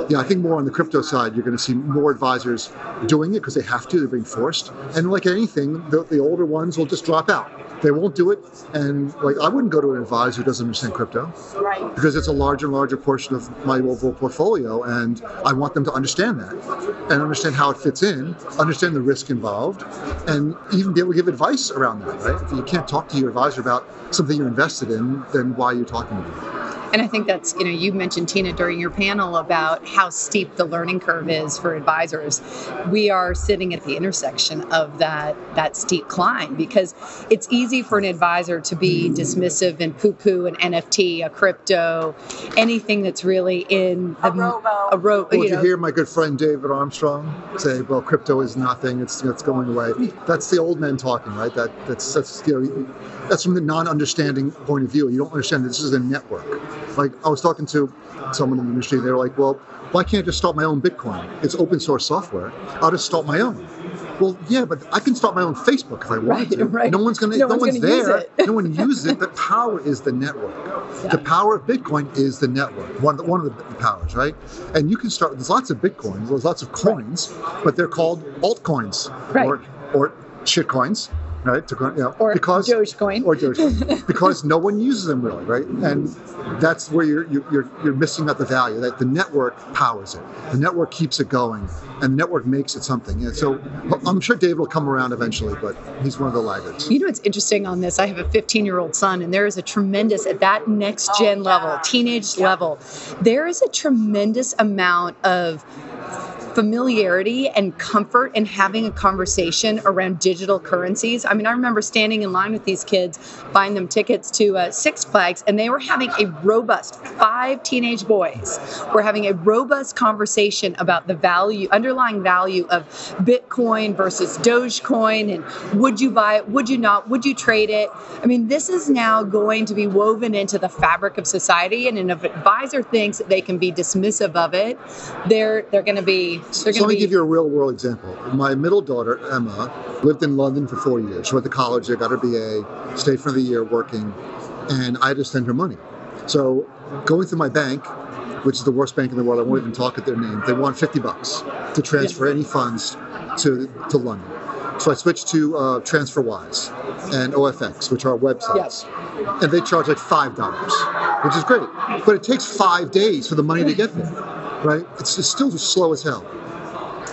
yeah, I think more on the crypto side, you're going to see more advisors doing it because they have to, they're being forced. And like anything, the, the older ones will just drop out. They won't do it. And like, I wouldn't go to an advisor who doesn't understand crypto. Right. Because it's a larger and larger portion of my overall portfolio. And I want them to understand that and understand how it fits in, understand the risk involved, and even be able to give advice around that, right? If you can't talk to your advisor about something you're invested in, then why are you talking to them? And I think that's, you know, you mentioned, Tina, during your panel about how steep the learning curve is for advisors. We are sitting at the intersection of that, that steep climb because it's easy for an advisor to be dismissive and poo poo an NFT, a crypto, anything that's really in the, a robo. A ro- well, you, you hear my good friend David Armstrong say, well, crypto is nothing, it's, it's going away. That's the old men talking, right? That, that's, that's, you know, that's from the non-understanding point of view. You don't understand that this is a network. Like I was talking to someone in the industry, they were like, "Well, why can't I just start my own Bitcoin? It's open source software. I'll just start my own." Well, yeah, but I can start my own Facebook if I want right, to. Right. No one's gonna. No, no one's, one's there. no one <laughs> uses it. The power is the network. Yeah. The power of Bitcoin is the network. One of the, one of the powers, right? And you can start. There's lots of Bitcoins. There's lots of coins, right. but they're called altcoins right. or or shitcoins right? To, you know, or because Dogecoin, or Dogecoin, <laughs> because no one uses them really, right? And that's where you're you're you're missing out the value. That the network powers it, the network keeps it going, and the network makes it something. And so I'm sure David will come around eventually, but he's one of the laggards. You know what's interesting on this? I have a 15 year old son, and there is a tremendous at that next gen oh, yeah. level, teenage yeah. level, there is a tremendous amount of familiarity and comfort in having a conversation around digital currencies. I mean, I remember standing in line with these kids, buying them tickets to uh, Six Flags, and they were having a robust, five teenage boys were having a robust conversation about the value, underlying value of Bitcoin versus Dogecoin, and would you buy it, would you not, would you trade it? I mean, this is now going to be woven into the fabric of society, and if an advisor thinks that they can be dismissive of it, they're they're going to be so let me give you a real world example. My middle daughter, Emma, lived in London for four years. She went to college there, got her BA, stayed for the year working, and I had to send her money. So going through my bank, which is the worst bank in the world, I won't even talk at their name, they want 50 bucks to transfer any funds to, to London. So I switched to uh, TransferWise and OFX, which are websites. And they charge like $5, which is great. But it takes five days for the money to get there, right? It's, it's still slow as hell.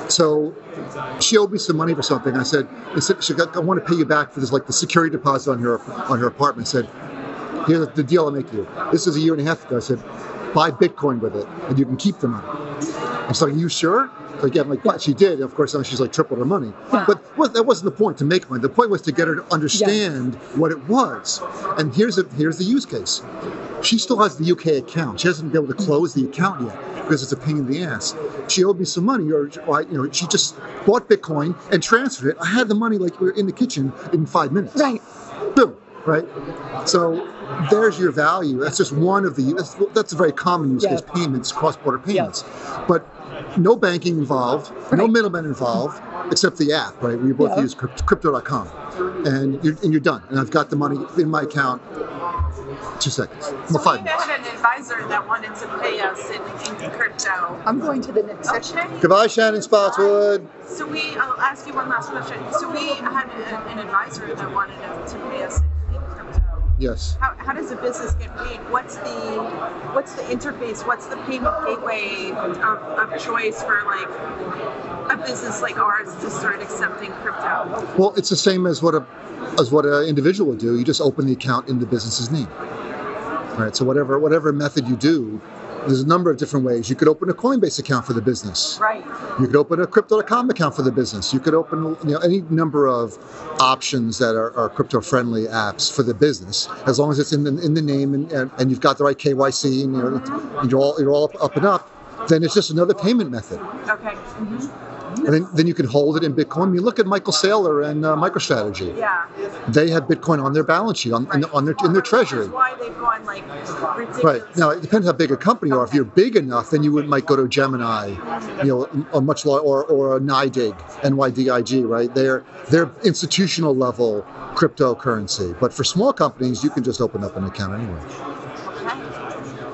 So she owed me some money for something. I said, I said, I want to pay you back for this, like the security deposit on her on her apartment. I said, here's the deal I'll make you. This is a year and a half ago. I said, buy Bitcoin with it, and you can keep the money. I'm like, you sure? Like, yeah, I'm like, what? She did. Of course, now she's like tripled her money. But well, that wasn't the point to make money. The point was to get her to understand what it was. And here's a, here's the use case. She still has the UK account. She hasn't been able to mm-hmm. close the account yet because it's a pain in the ass. She owed me some money, or, or I, you know, she just bought Bitcoin and transferred it. I had the money like we were in the kitchen in five minutes. Right. Boom. Right. So there's your value. That's just one of the. That's, that's a very common use Yeah. case: payments, cross-border payments. But no banking involved, no middlemen involved, except the app. Right. We both Yeah. use crypt- crypto.com, and you're and you're done. And I've got the money in my account. Two seconds. Well, So five we minutes. had an advisor that wanted to pay us in, in crypto. I'm going to the next section. Okay. Goodbye, Shannon Spotswood. So we, I'll ask you one last question. So we had a, an advisor that wanted to pay us in, in crypto. Yes. How, how does a business get paid? What's the what's the interface? What's the payment gateway of, of choice for like a business like ours to start accepting crypto? Well, it's the same as what a as what an individual would do. You just open the account in the business's name. Right. So whatever whatever method you do, there's a number of different ways. You could open a Coinbase account for the business. Right. You could open a Crypto.com account for the business. You could open you know, any number of options that are, are crypto-friendly apps for the business, as long as it's in the, in the name and, and, and you've got the right KYC and you're, and you're all you're all up, up and up. Then it's just another payment method, Okay. hmm and then, then you can hold it in Bitcoin. I mean, look at Michael Saylor and uh, MicroStrategy. Yeah. They have Bitcoin on their balance sheet, on, in, on their in their treasury. That's why they've gone like ridiculous. Right now, it depends how big a company you are. If you're big enough, then you would, might go to Gemini, you know, a much larger, or, or a NYDIG, NYDIG, right? They're they're institutional level cryptocurrency. But for small companies, you can just open up an account anywhere.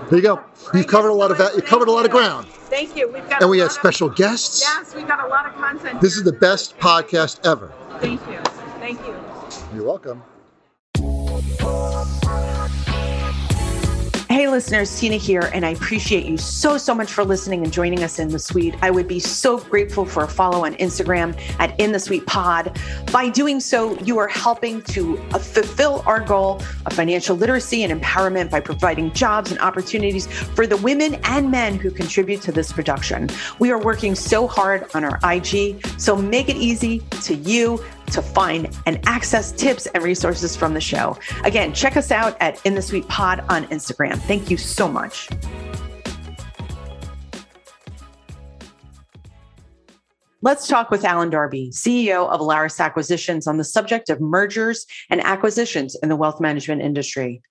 There you go. You've covered a lot of that. You covered a lot of ground, Thank you. We've got. and we had of- special guests. Yes, we've got a lot of content. This is the best podcast ever. Thank you. Thank you. You're welcome. Hey, listeners, Tina here, and I appreciate you so, so much for listening and joining us in the suite. I would be so grateful for a follow on Instagram at In the Suite Pod. By doing so, you are helping to uh, fulfill our goal of financial literacy and empowerment by providing jobs and opportunities for the women and men who contribute to this production. We are working so hard on our IG, so make it easy to you to find and access tips and resources from the show. Again, check us out at In the Suite Pod on Instagram. Thank you so much. Let's talk with Alan Darby, CEO of Alaris Acquisitions, on the subject of mergers and acquisitions in the wealth management industry.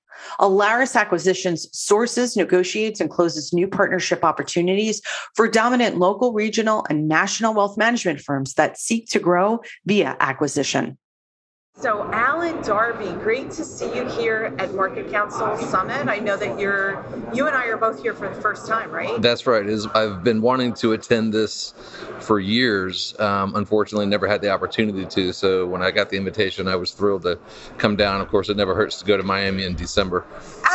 Alaris Acquisitions sources, negotiates, and closes new partnership opportunities for dominant local, regional, and national wealth management firms that seek to grow via acquisition. So, Alan Darby, great to see you here at MarketCounsel Summit. I know that you're, you and I are both here for the first time, right? That's right. Is I've been wanting to attend this for years. Um, unfortunately, never had the opportunity to. So when I got the invitation, I was thrilled to come down. Of course, it never hurts to go to Miami in December.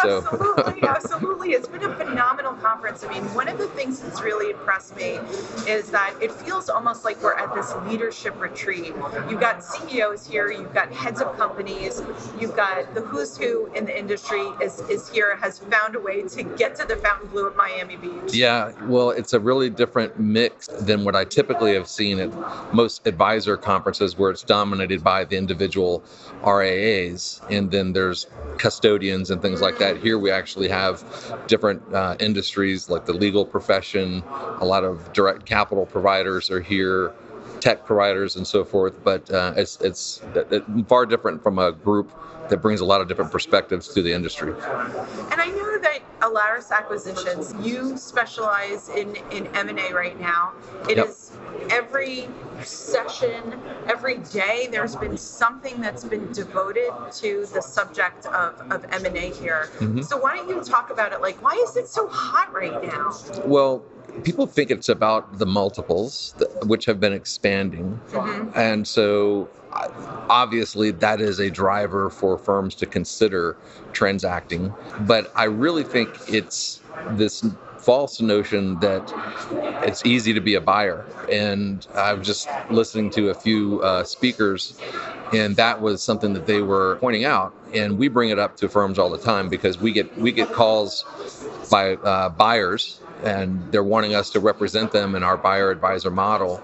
So Absolutely, <laughs> absolutely. It's been a phenomenal conference. I mean, one of the things that's really impressed me is that it feels almost like we're at this leadership retreat. You've got CEOs here, you've got heads of companies, you've got the who's who in the industry is, is here, has found a way to get to the Fontainebleau at Miami Beach. Yeah, well, it's a really different mix than what I typically have seen at most advisor conferences where it's dominated by the individual RIAs and then there's custodians and things like that. Here we actually have different uh, industries like the legal profession, a lot of direct capital providers are here. Tech providers and so forth, but uh, it's it's it, far different from a group that brings a lot of different perspectives to the industry. And I know that Alaris Acquisitions, you specialize in, in M&A right now. It Yep. is every session, every day, there's been something that's been devoted to the subject of, of M&A here. Mhm. So why don't you talk about it? Like, why is it so hot right now? Well, people think it's about the multiples, which have been expanding. Mhm. And so, obviously, that is a driver for firms to consider transacting. But I really think it's this false notion that it's easy to be a buyer. And I'm just listening to a few uh, speakers, and that was something that they were pointing out. And we bring it up to firms all the time because we get we get calls by uh, buyers and they're wanting us to represent them in our buyer advisor model.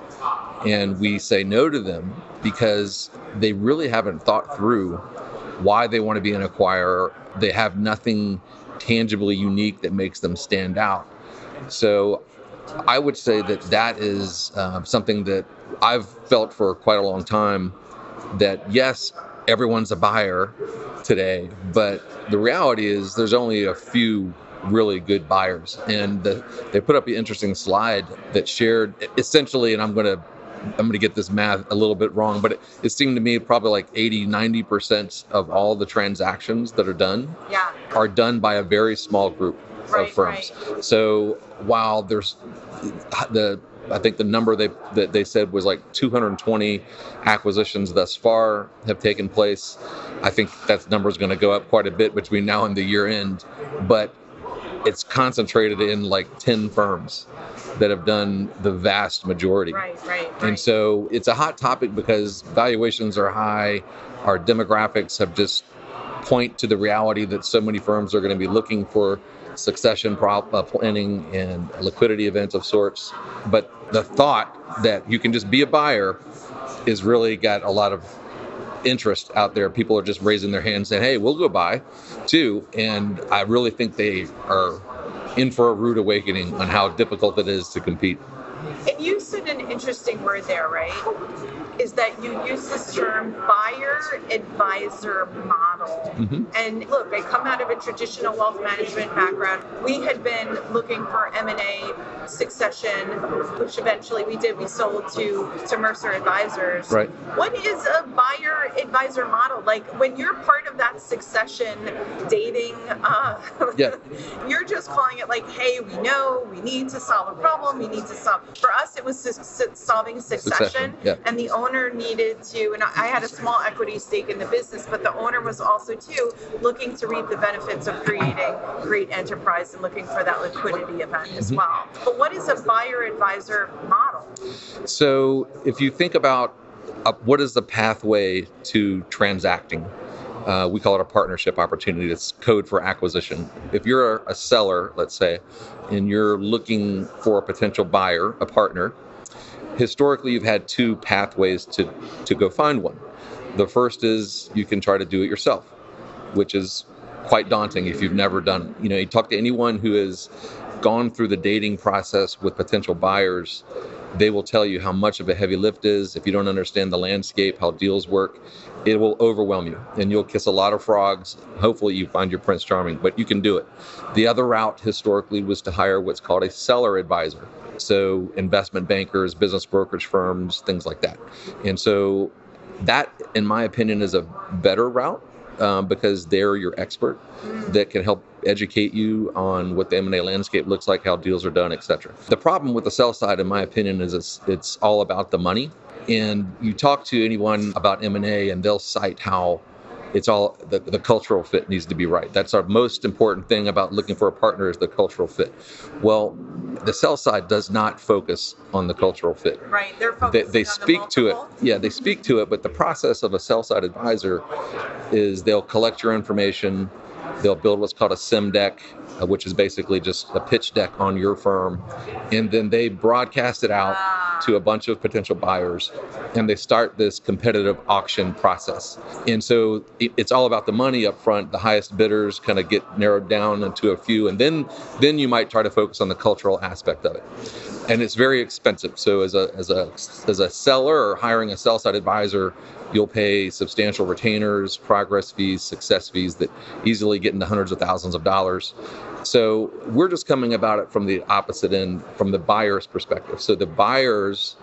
And we say no to them because they really haven't thought through why they want to be an acquirer. They have nothing tangibly unique that makes them stand out. So I would say that that is uh, something that I've felt for quite a long time that yes, everyone's a buyer today, but the reality is there's only a few really good buyers. And the, they put up an interesting slide that shared essentially, and I'm going to I'm going to get this math a little bit wrong, but it, it seemed to me probably like 80, 90% of all the transactions that are done Yeah. are done by a very small group Right, of firms. So while there's the I think the number they that they said was like 220 acquisitions thus far have taken place. I think that number is going to go up quite a bit between now and the year end, but it's concentrated in like 10 firms that have done the vast majority. Right, right, And so it's a hot topic because valuations are high. Our demographics have just point to the reality that so many firms are going to be looking for succession uh, planning and liquidity events of sorts. But the thought that you can just be a buyer is really got a lot of interest out there. People are just raising their hands saying, hey, we'll go buy too. And I really think they are in for a rude awakening on how difficult it is to compete. And you said an interesting word there, right? Is that you use this term buyer advisor model. Mhm. And look, I come out of a traditional wealth management background. We had been looking for M&A succession, which eventually we did. We sold to to Mercer Advisors. Right. What is a buyer advisor model? Like when you're part of that succession dating, uh, Yeah. <laughs> you're just calling it like, hey, we know we need to solve a problem. We need to solve. For us, it was su- su- solving succession, Succession, yeah. and the owner needed to. And I had a small equity stake in the business, but the owner was also too looking to reap the benefits of creating great enterprise and looking for that liquidity event as Mm-hmm. well. But what is a buyer advisor model? So if you think about uh, what is the pathway to transacting, uh, we call it a partnership opportunity. It's code for acquisition. If you're a seller, let's say, and you're looking for a potential buyer, a partner, historically you've had two pathways to, to go find one. The first is you can try to do it yourself, which is quite daunting if you've never done it. You know, you talk to anyone who has gone through the dating process with potential buyers, they will tell you how much of a heavy lift is. If you don't understand the landscape, how deals work, it will overwhelm you and you'll kiss a lot of frogs. Hopefully, you find your Prince Charming, but you can do it. The other route historically was to hire what's called a seller advisor. So, investment bankers, business brokerage firms, things like that. And so, that, in my opinion, is a better route um, because they're your expert that can help educate you on what the M&A landscape looks like, how deals are done, etc. The problem with the sell side, in my opinion, is it's, it's all about the money. And you talk to anyone about M&A, and they'll cite how it's all the, the cultural fit needs to be right. That's our most important thing about looking for a partner is the cultural fit. Well, the sell side does not focus on the cultural fit Right. They're they, they on the speak to it yeah they speak to it but the process of a sell side advisor is they'll collect your information they'll build what's called a CIM deck uh, which is basically just a pitch deck on your firm and then they broadcast it out to a bunch of potential buyers and they start this competitive auction process and so it- it's all about the money up front the highest bidders kind of get narrowed down into a few and then then you might try to focus on the cultural aspect of it and it's very expensive. So as a as a as a seller or hiring a sell side advisor, you'll pay substantial retainers, progress fees, success fees that easily get into hundreds of thousands of dollars. So we're just coming about it from the opposite end, from the buyer's perspective. So the buyers,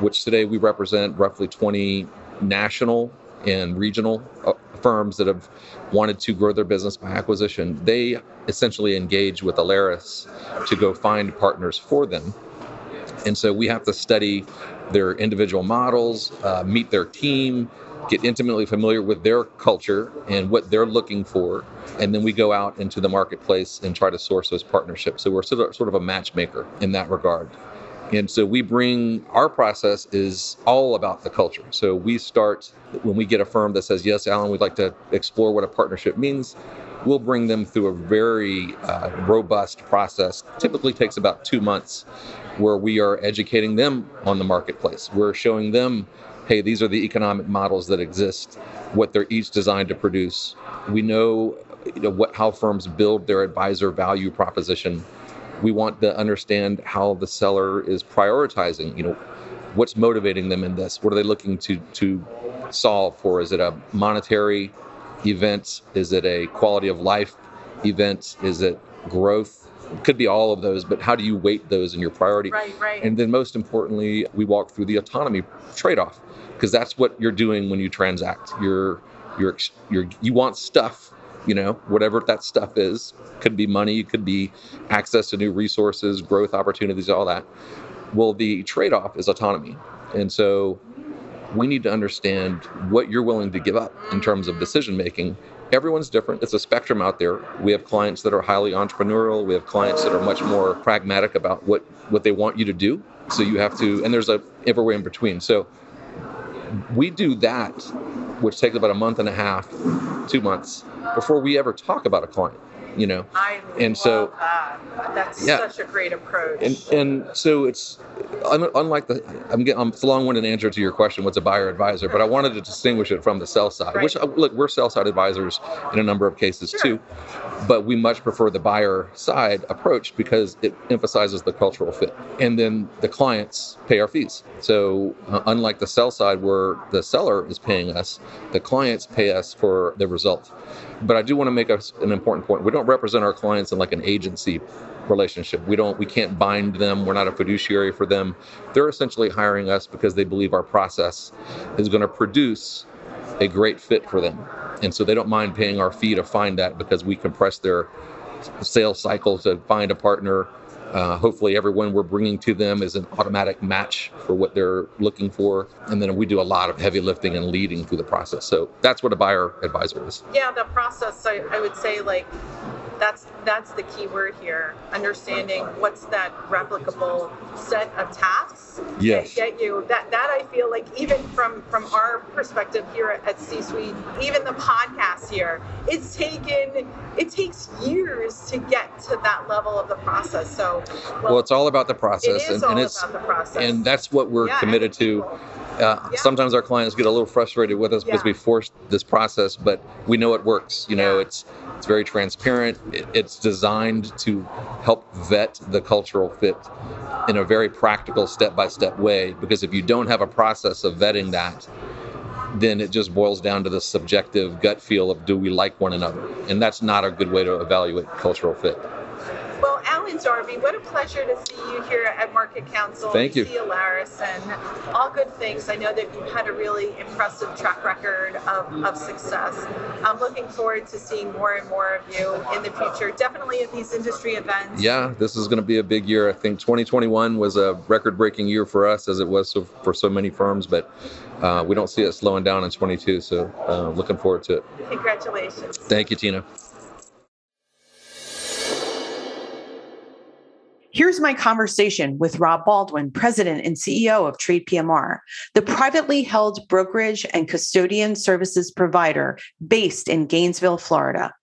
which today we represent roughly 20 national and regional uh, firms that have wanted to grow their business by acquisition, they essentially engage with Alaris to go find partners for them. And so we have to study their individual models, uh, meet their team, get intimately familiar with their culture and what they're looking for. And then we go out into the marketplace and try to source those partnerships. So we're sort of, sort of a matchmaker in that regard. And so we bring our process is all about the culture. So we start when we get a firm that says, Yes, Alan, we'd like to explore what a partnership means. we'll bring them through a very uh, robust process. Typically takes about two months, where we are educating them on the marketplace. We're showing them, hey, these are the economic models that exist, what they're each designed to produce. We know, you know what how firms build their advisor value proposition. We want to understand how the seller is prioritizing. You know, what's motivating them in this? What are they looking to to solve for? Is it a monetary event? Is it a quality of life event? Is it growth? It could be all of those, but how do you weight those in your priority? Right, right. And then most importantly, we walk through the autonomy trade-off because that's what you're doing when you transact. You're you're you're you want stuff, you know, whatever that stuff is. Could be money, could be access to new resources, growth opportunities, all that. Well, the trade-off is autonomy. And so we need to understand what you're willing to give up in terms of decision making. Everyone's different. It's a spectrum out there. We have clients that are highly entrepreneurial. We have clients that are much more pragmatic about what what they want you to do. So you have to, and there's a everywhere in between. So we do that, which takes about a month and a half, two months before we ever talk about a client. You know, I and so that. That's Yeah. such a great approach. and and so it's unlike the I'm getting I'm, long-winded answer to your question. What's a buyer advisor? But I wanted to distinguish it from the sell side, which uh, look we're sell side advisors in a number of cases too, but we much prefer the buyer side approach because it emphasizes the cultural fit, and then the clients pay our fees. So uh, unlike the sell side where the seller is paying us, the clients pay us for the result. But I do want to make us an important point. We don't represent our clients in like an agency relationship. We don't we can't bind them. We're not a fiduciary for them. They're essentially hiring us because they believe our process is going to produce a great fit for them. And so they don't mind paying our fee to find that because we compress their sales cycle to find a partner. Uh, hopefully, everyone we're bringing to them is an automatic match for what they're looking for. And then we do a lot of heavy lifting and leading through the process. So that's what a buyer advisor is. yeah, the process. I, I would say like that's that's the key word here. Understanding what's that replicable set of tasks Yes. that get you. That that I feel like even from from our perspective here at, at C-suite, even the podcast here, it's taken it takes years to get to that level of the process. So Well, it's all about the process, It is and, and all it's about the process. and that's what we're Yeah, committed to. Uh, Yeah. Sometimes our clients get a little frustrated with us because we forced this process, but we know it works. You know, Yeah. it's it's very transparent. It, it's designed to help vet the cultural fit in a very practical, step-by-step way. Because if you don't have a process of vetting that, then it just boils down to the subjective gut feel of do we like one another, and that's not a good way to evaluate cultural fit. Darby, what a pleasure to see you here at MarketCounsel. Thank you. See Alaris and all good things. I know that you've had a really impressive track record of, of success. I'm looking forward to seeing more and more of you in the future, definitely at these industry events. Yeah, this is going to be a big year. I think 2021 was a record-breaking year for us, as it was so, for so many firms. But uh, we don't see it slowing down in 22. So uh, looking forward to it. Congratulations. Thank you, Tina. Here's my conversation with Rob Baldwin, President and CEO of TradePMR, the privately held brokerage and custodian services provider based in Gainesville, Florida.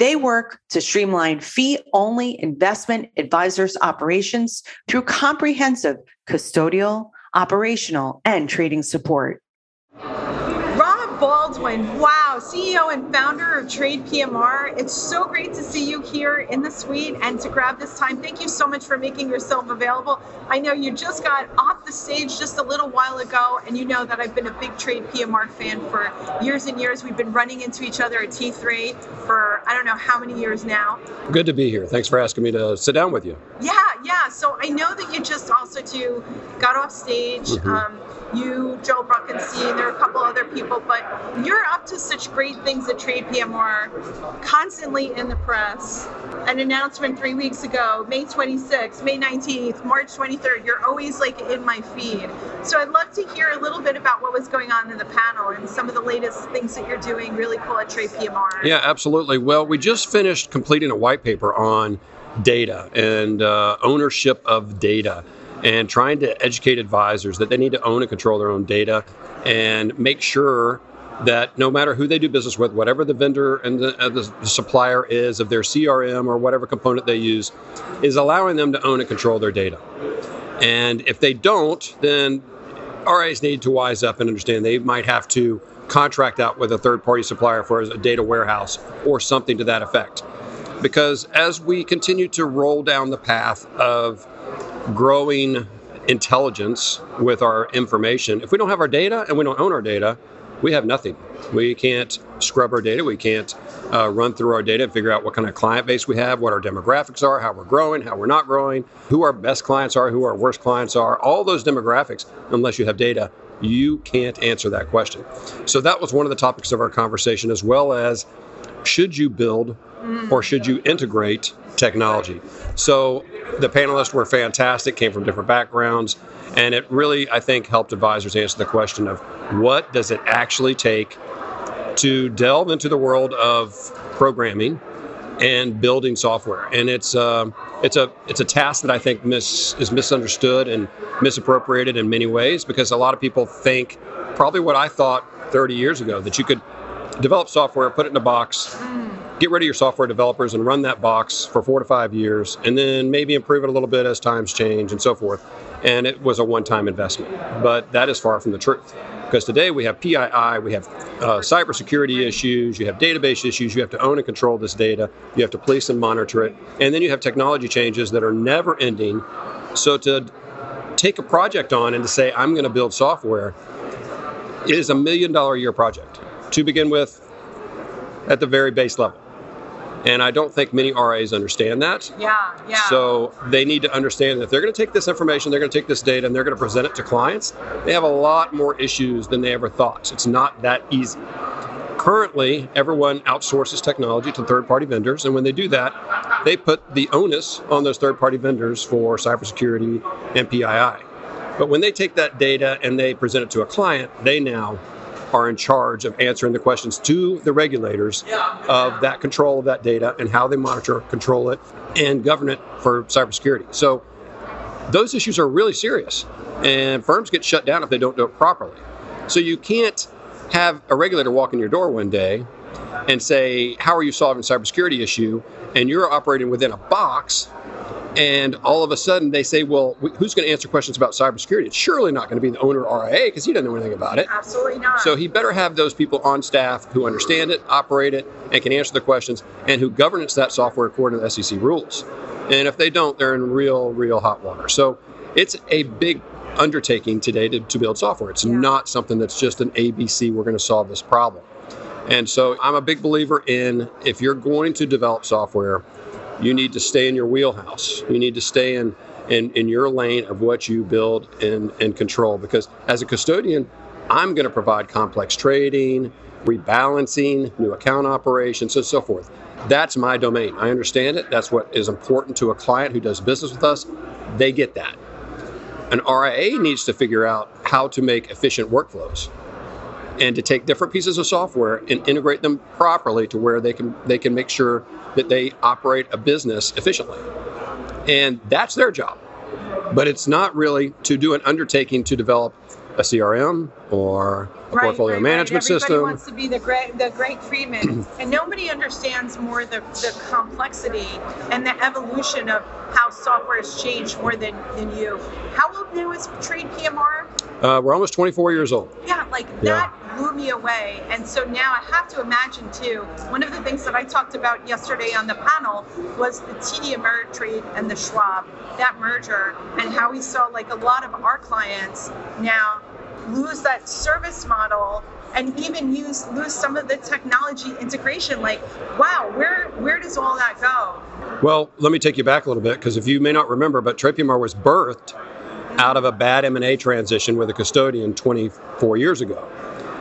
They work to streamline fee only investment advisors' operations through comprehensive custodial, operational, and trading support. Rob Baldwin, wow, CEO and founder of TradePMR. It's so great to see you here in the suite and to grab this time. Thank you so much for making yourself available. I know you just got off the stage just a little while ago, and you know that I've been a big TradePMR fan for years and years. We've been running into each other at T3 for I don't know how many years now. Good to be here. Thanks for asking me to sit down with you. Yeah, yeah. So I know that you just also too got off stage. Um, you, Joel Bruckenstein, there are a couple other people, but you're up to such great things at TradePMR, constantly in the press. An announcement three weeks ago, May 26th, May 19th, March 23rd. You're always like in my feed. So I'd love to hear a little bit about what was going on in the panel and some of the latest things that you're doing really cool at TradePMR. Yeah, absolutely. Well, we just finished completing a white paper on data and uh, ownership of data and trying to educate advisors that they need to own and control their own data and make sure that no matter who they do business with, whatever the vendor and the, uh, the, supplier is of their CRM or whatever component they use, is allowing them to own and control their data. And if they don't, then RIAs need to wise up and understand they might have to contract out with a third party supplier for a data warehouse or something to that effect. Because as we continue to roll down the path of growing intelligence with our information, if we don't have our data and we don't own our data, we have nothing. We can't scrub our data. We can't uh, run through our data and figure out what kind of client base we have, what our demographics are, how we're growing, how we're not growing, who our best clients are, who our worst clients are, all those demographics, unless you have data, you can't answer that question. So that was one of the topics of our conversation, as well as should you build or should you integrate technology? So the panelists were fantastic, came from different backgrounds, and it really, I think, helped advisors answer the question of what does it actually take to delve into the world of programming and building software. And it's uh, it's a it's a task that I think mis- is misunderstood and misappropriated in many ways because a lot of people think probably what I thought 30 years ago that you could develop software, put it in a box, get rid of your software developers and run that box for four to five years, and then maybe improve it a little bit as times change and so forth. And it was a one time investment. But that is far from the truth. Because today we have PII, we have uh, cybersecurity issues, you have database issues, you have to own and control this data, you have to police and monitor it, and then you have technology changes that are never ending. So to take a project on and to say, I'm going to build software, is a million dollar a year project to begin with at the very base level. And I don't think many RIAs understand that. Yeah, yeah. So they need to understand that if they're going to take this information, they're going to take this data, and they're going to present it to clients, they have a lot more issues than they ever thought. It's not that easy. Currently, everyone outsources technology to third party vendors, and when they do that, they put the onus on those third party vendors for cybersecurity and PII. But when they take that data and they present it to a client, they now are in charge of answering the questions to the regulators of that control of that data and how they monitor, control it, and govern it for cybersecurity. So those issues are really serious, and firms get shut down if they don't do it properly. So you can't have a regulator walk in your door one day and say, "How are you solving cybersecurity issue?" And you're operating within a box and all of a sudden they say, well, who's going to answer questions about cybersecurity? It's surely not going to be the owner of RIA because he doesn't know anything about it. Absolutely not. So he better have those people on staff who understand it, operate it, and can answer the questions, and who governance that software according to the SEC rules. And if they don't, they're in real, real hot water. So it's a big undertaking today to, to build software. It's yeah. not something that's just an ABC, we're going to solve this problem. And so I'm a big believer in if you're going to develop software, you need to stay in your wheelhouse. You need to stay in in, in your lane of what you build and, and control. Because as a custodian, I'm going to provide complex trading, rebalancing, new account operations, and so forth. That's my domain. I understand it. That's what is important to a client who does business with us. They get that. An RIA needs to figure out how to make efficient workflows and to take different pieces of software and integrate them properly to where they can they can make sure that they operate a business efficiently. And that's their job. But it's not really to do an undertaking to develop a CRM or a right, portfolio right, management right. Everybody system. wants to be the great, the great Friedman, <clears throat> and nobody understands more the, the complexity and the evolution of how software has changed more than, than you. How old now is Trade PMR? Uh, we're almost 24 years old. Yeah, like Yeah. that blew me away. And so now I have to imagine too. One of the things that I talked about yesterday on the panel was the TD Ameritrade and the Schwab, that merger, and how we saw like a lot of our clients now lose that service model and even use lose some of the technology integration. Like, wow, where where does all that go? Well, let me take you back a little bit because if you may not remember, but TradePMR was birthed out of a bad M&A transition with a custodian 24 years ago.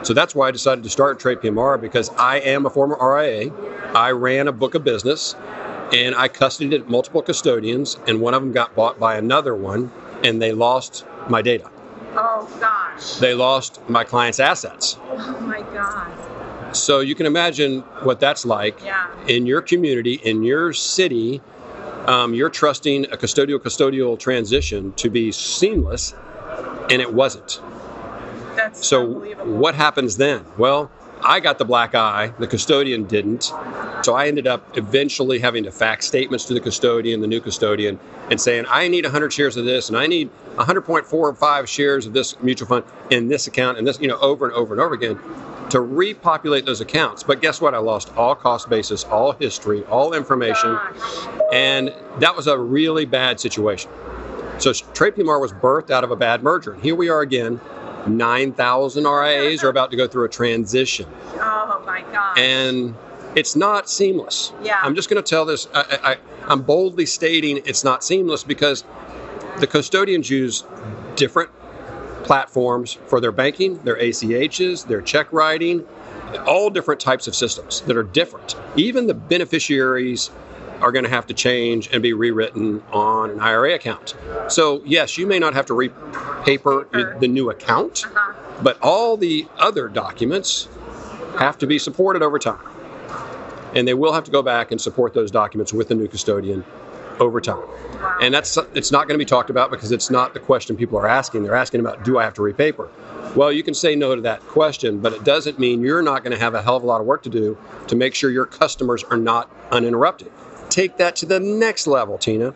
So that's why I decided to start TradePMR because I am a former RIA. I ran a book of business and I custodied multiple custodians and one of them got bought by another one and they lost my data. Oh gosh. They lost my clients' assets. Oh my god. So you can imagine what that's like Yeah. in your community, in your city. Um, you're trusting a custodial custodial transition to be seamless, and it wasn't. That's So what happens then? Well, I got the black eye, the custodian didn't. So I ended up eventually having to fax statements to the custodian, the new custodian, and saying, I need 100 shares of this, and I need 100.45 shares of this mutual fund in this account, and this, you know, over and over and over again to repopulate those accounts. But guess what? I lost all cost basis, all history, all information, and that was a really bad situation. So TradePMR was birthed out of a bad merger. And here we are again 9,000 RIAs are about to go through a transition. Oh my God. And it's not seamless. Yeah. I'm just going to tell this. I, I, I'm boldly stating it's not seamless because the custodians use different platforms for their banking, their ACHs, their check writing, all different types of systems that are different. Even the beneficiaries are going to have to change and be rewritten on an IRA account. So, yes, you may not have to repaper the new account, Uh-huh. but all the other documents have to be supported over time. And they will have to go back and support those documents with the new custodian over time. And that's it's not going to be talked about because it's not the question people are asking. They're asking about do I have to repaper? Well, you can say no to that question, but it doesn't mean you're not going to have a hell of a lot of work to do to make sure your customers are not uninterrupted. Take that to the next level, Tina.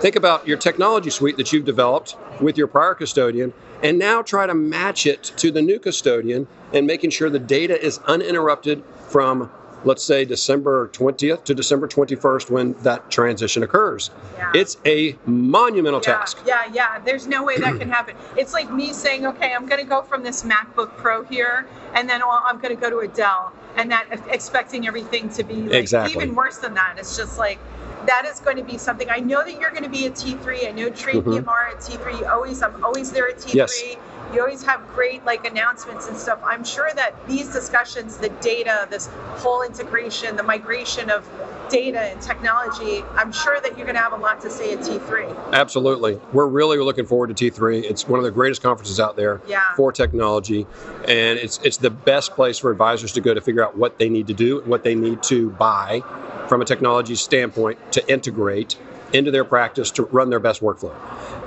Think about your technology suite that you've developed with your prior custodian and now try to match it to the new custodian and making sure the data is uninterrupted from let's say December 20th to December 21st when that transition occurs. Yeah. It's a monumental yeah, task. Yeah, yeah. There's no way that can happen. <clears throat> It's like me saying, okay, I'm going to go from this MacBook Pro here, and then oh, I'm going to go to a Dell, and that expecting everything to be like Exactly. even worse than that. It's just like that is going to be something. I know that you're going to be at T3. I know Trade Mhm. PMR at T3. You always, I'm always there at T3. Yes. You always have great like announcements and stuff. I'm sure that these discussions, the data, this whole integration, the migration of data and technology, I'm sure that you're going to have a lot to say at T3. Absolutely. We're really looking forward to T3. It's one of the greatest conferences out there Yeah. for technology. And it's it's the best place for advisors to go to figure out what they need to do, what they need to buy from a technology standpoint to integrate into their practice to run their best workflow.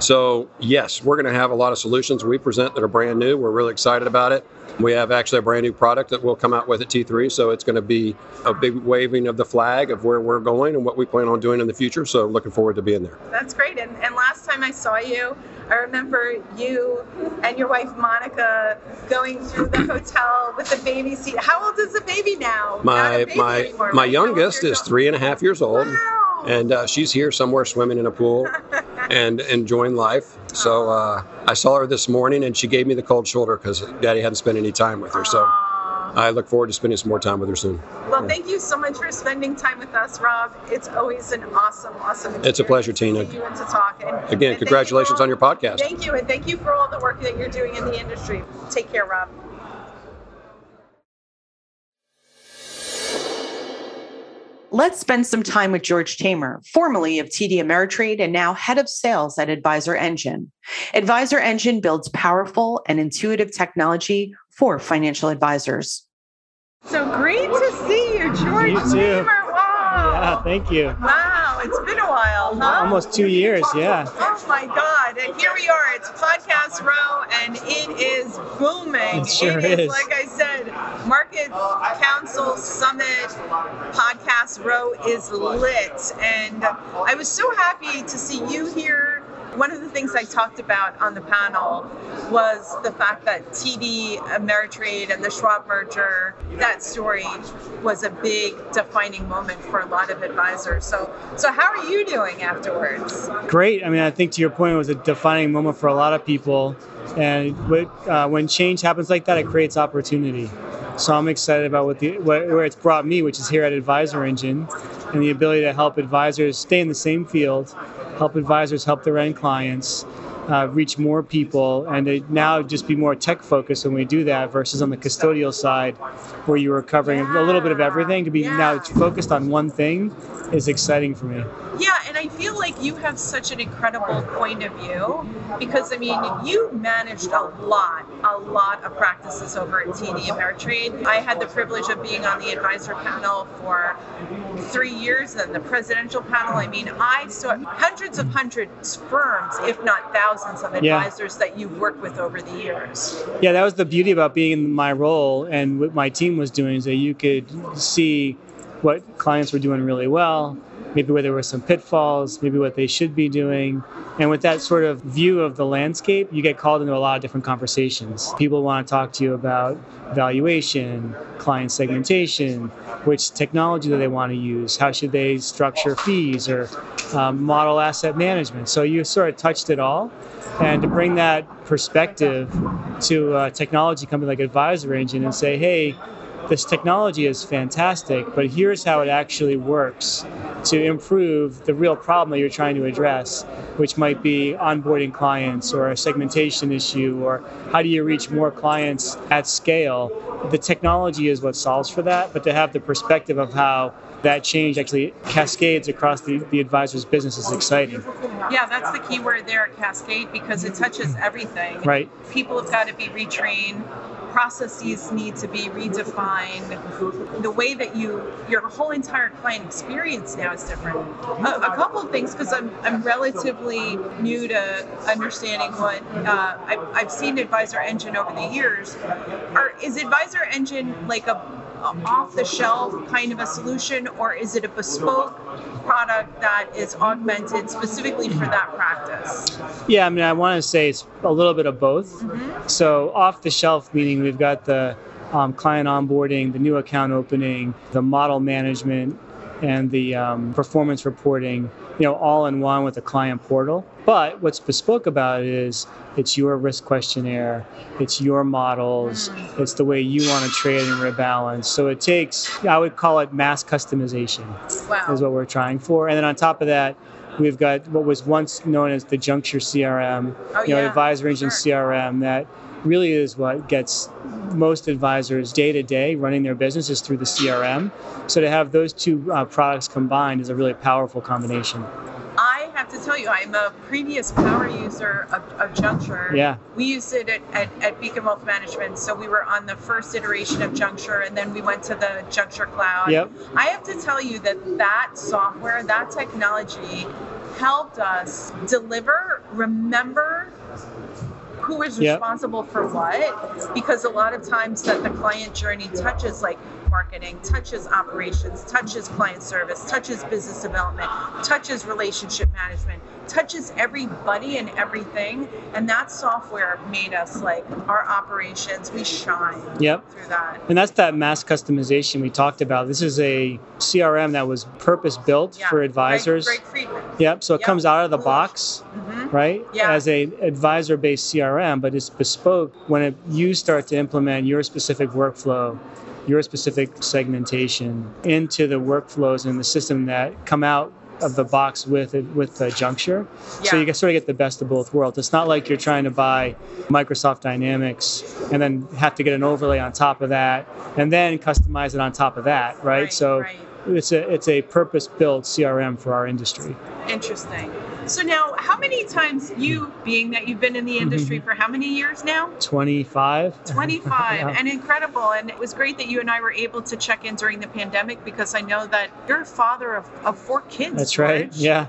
So, yes, we're going to have a lot of solutions we present that are brand new. We're really excited about it. We have actually a brand new product that we'll come out with at T3. So, it's going to be a big waving of the flag of where we're going and what we plan on doing in the future. So, looking forward to being there. That's great. And, and last time I saw you, I remember you and your wife Monica going through the hotel with the baby seat. How old is the baby now? My baby my anymore, my right? Youngest is three and a half years old, Wow. And uh, she's here somewhere swimming in a pool and enjoying life. So uh, I saw her this morning, and she gave me the cold shoulder because Daddy hadn't spent any time with her. So I look forward to spending some more time with her soon. Well, thank you so much for spending time with us, Rob. It's always an awesome, awesome. It's a pleasure, to Tina. You and to talk. And, and Again, you congratulations for all- on your podcast. Thank you, and thank you for all the work that you're doing in the industry. Take care, Rob. Let's spend some time with George Tamer, formerly of TD Ameritrade and now head of sales at Advisor Engine. Advisor Engine builds powerful and intuitive technology for financial advisors. So great to see you, George You. Tamer. Wow. Yeah, thank you. Wow, it's been a while, huh? Almost two years, yeah. Oh my God. And here we are. It's Podcast Row, and it is booming. It sure is, is. Like I said, Market Council Summit Podcast Row is lit. And I was so happy to see you here. One of the things I talked about on the panel was the fact that TD Ameritrade and the Schwab merger, that story was a big defining moment for a lot of advisors. So, so how are you doing afterwards? Great. I mean, I think to your point, it was a defining moment for a lot of people. And what, uh, when change happens like that, it creates opportunity. So I'm excited about what the what, where it's brought me, which is here at Advisor Engine, and the ability to help advisors stay in the same field, help advisors help their end clients, uh, reach more people, and to now just be more tech focused when we do that versus on the custodial side, where you were covering a little bit of everything. To be now Yeah. focused on one thing is exciting for me. Yeah, I feel like you have such an incredible point of view because I mean, you managed a lot, a lot of practices over at TD Ameritrade. I had the privilege of being on the advisor panel for three years and the presidential panel. I mean, I saw hundreds of hundreds firms, if not thousands of Yeah. advisors that you've worked with over the years. Yeah, that was the beauty about being in my role and what my team was doing is that you could see what clients were doing really well, maybe where there were some pitfalls, maybe what they should be doing. And with that sort of view of the landscape, you get called into a lot of different conversations. People want to talk to you about valuation, client segmentation, which technology do they want to use, how should they structure fees or um, model asset management. So you sort of touched it all. And to bring that perspective to a technology company like Advisor Engine and say, hey, this technology is fantastic, but here's how it actually works to improve the real problem that you're trying to address, which might be onboarding clients or a segmentation issue, or how do you reach more clients at scale. The technology is what solves for that, but to have the perspective of how that change actually cascades across the, the advisor's business is exciting. Yeah, that's the key word there Cascade because it touches everything. Right. People have got to be retrained. Processes need to be redefined. The way that you, your whole entire client experience now is different. A, a couple of things because I'm, I'm relatively new to understanding what uh, I've, I've seen Advisor Engine over the years. Are, is Advisor Engine like a off the shelf kind of a solution or is it a bespoke product that is augmented specifically for that practice? Yeah, I mean, I want to say it's a little bit of both. So, off the shelf, meaning we've got the um, client onboarding, the new account opening, the model management, and the um, performance reporting, you know, all in one with the client portal. But what's bespoke about it is it's your risk questionnaire, it's your models, it's the way you want to trade and rebalance. So it takes, I would call it mass customization Wow. is what we're trying for. And then on top of that, we've got what was once known as the Junxure CRM, Oh, you know, yeah, Advisor Engine CRM that really is what gets most advisors day to day running their businesses through the CRM. So to have those two uh, products combined is a really powerful combination. I have to tell you, I'm a previous power user of, of Junxure. Yeah. We used it at, at, at Beacon Wealth Management. So we were on the first iteration of Junxure and then we went to the Junxure Cloud. Yep. I have to tell you that that software, that technology helped us deliver, remember who is Yep. responsible for what because a lot of times that the client journey touches like marketing touches operations touches client service touches business development touches relationship management touches everybody and everything and that software made us like our operations we shine Yep. through that And that's that mass customization we talked about. This is a CRM that was purpose built Yeah. for advisors. Greg, Greg Yep. So it Yep. comes out of the box, Mhm. right? Yeah. As a advisor-based CRM, but it's bespoke when it, you start to implement your specific workflow, your specific segmentation into the workflows and the system that come out of the box with it with the Junxure. So you can sort of get the best of both worlds. It's not like you're trying to buy Microsoft Dynamics and then have to get an overlay on top of that and then customize it on top of that, right? Right, so right. it's a it's a purpose-built CRM for our industry. interesting so now how many times you being that you've been in the mm-hmm. industry for how many years now 25. 25 <laughs> Yeah. and incredible and it was great that you and i were able to check in during the pandemic because i know that you're a father of, of four kids That's right. Yeah.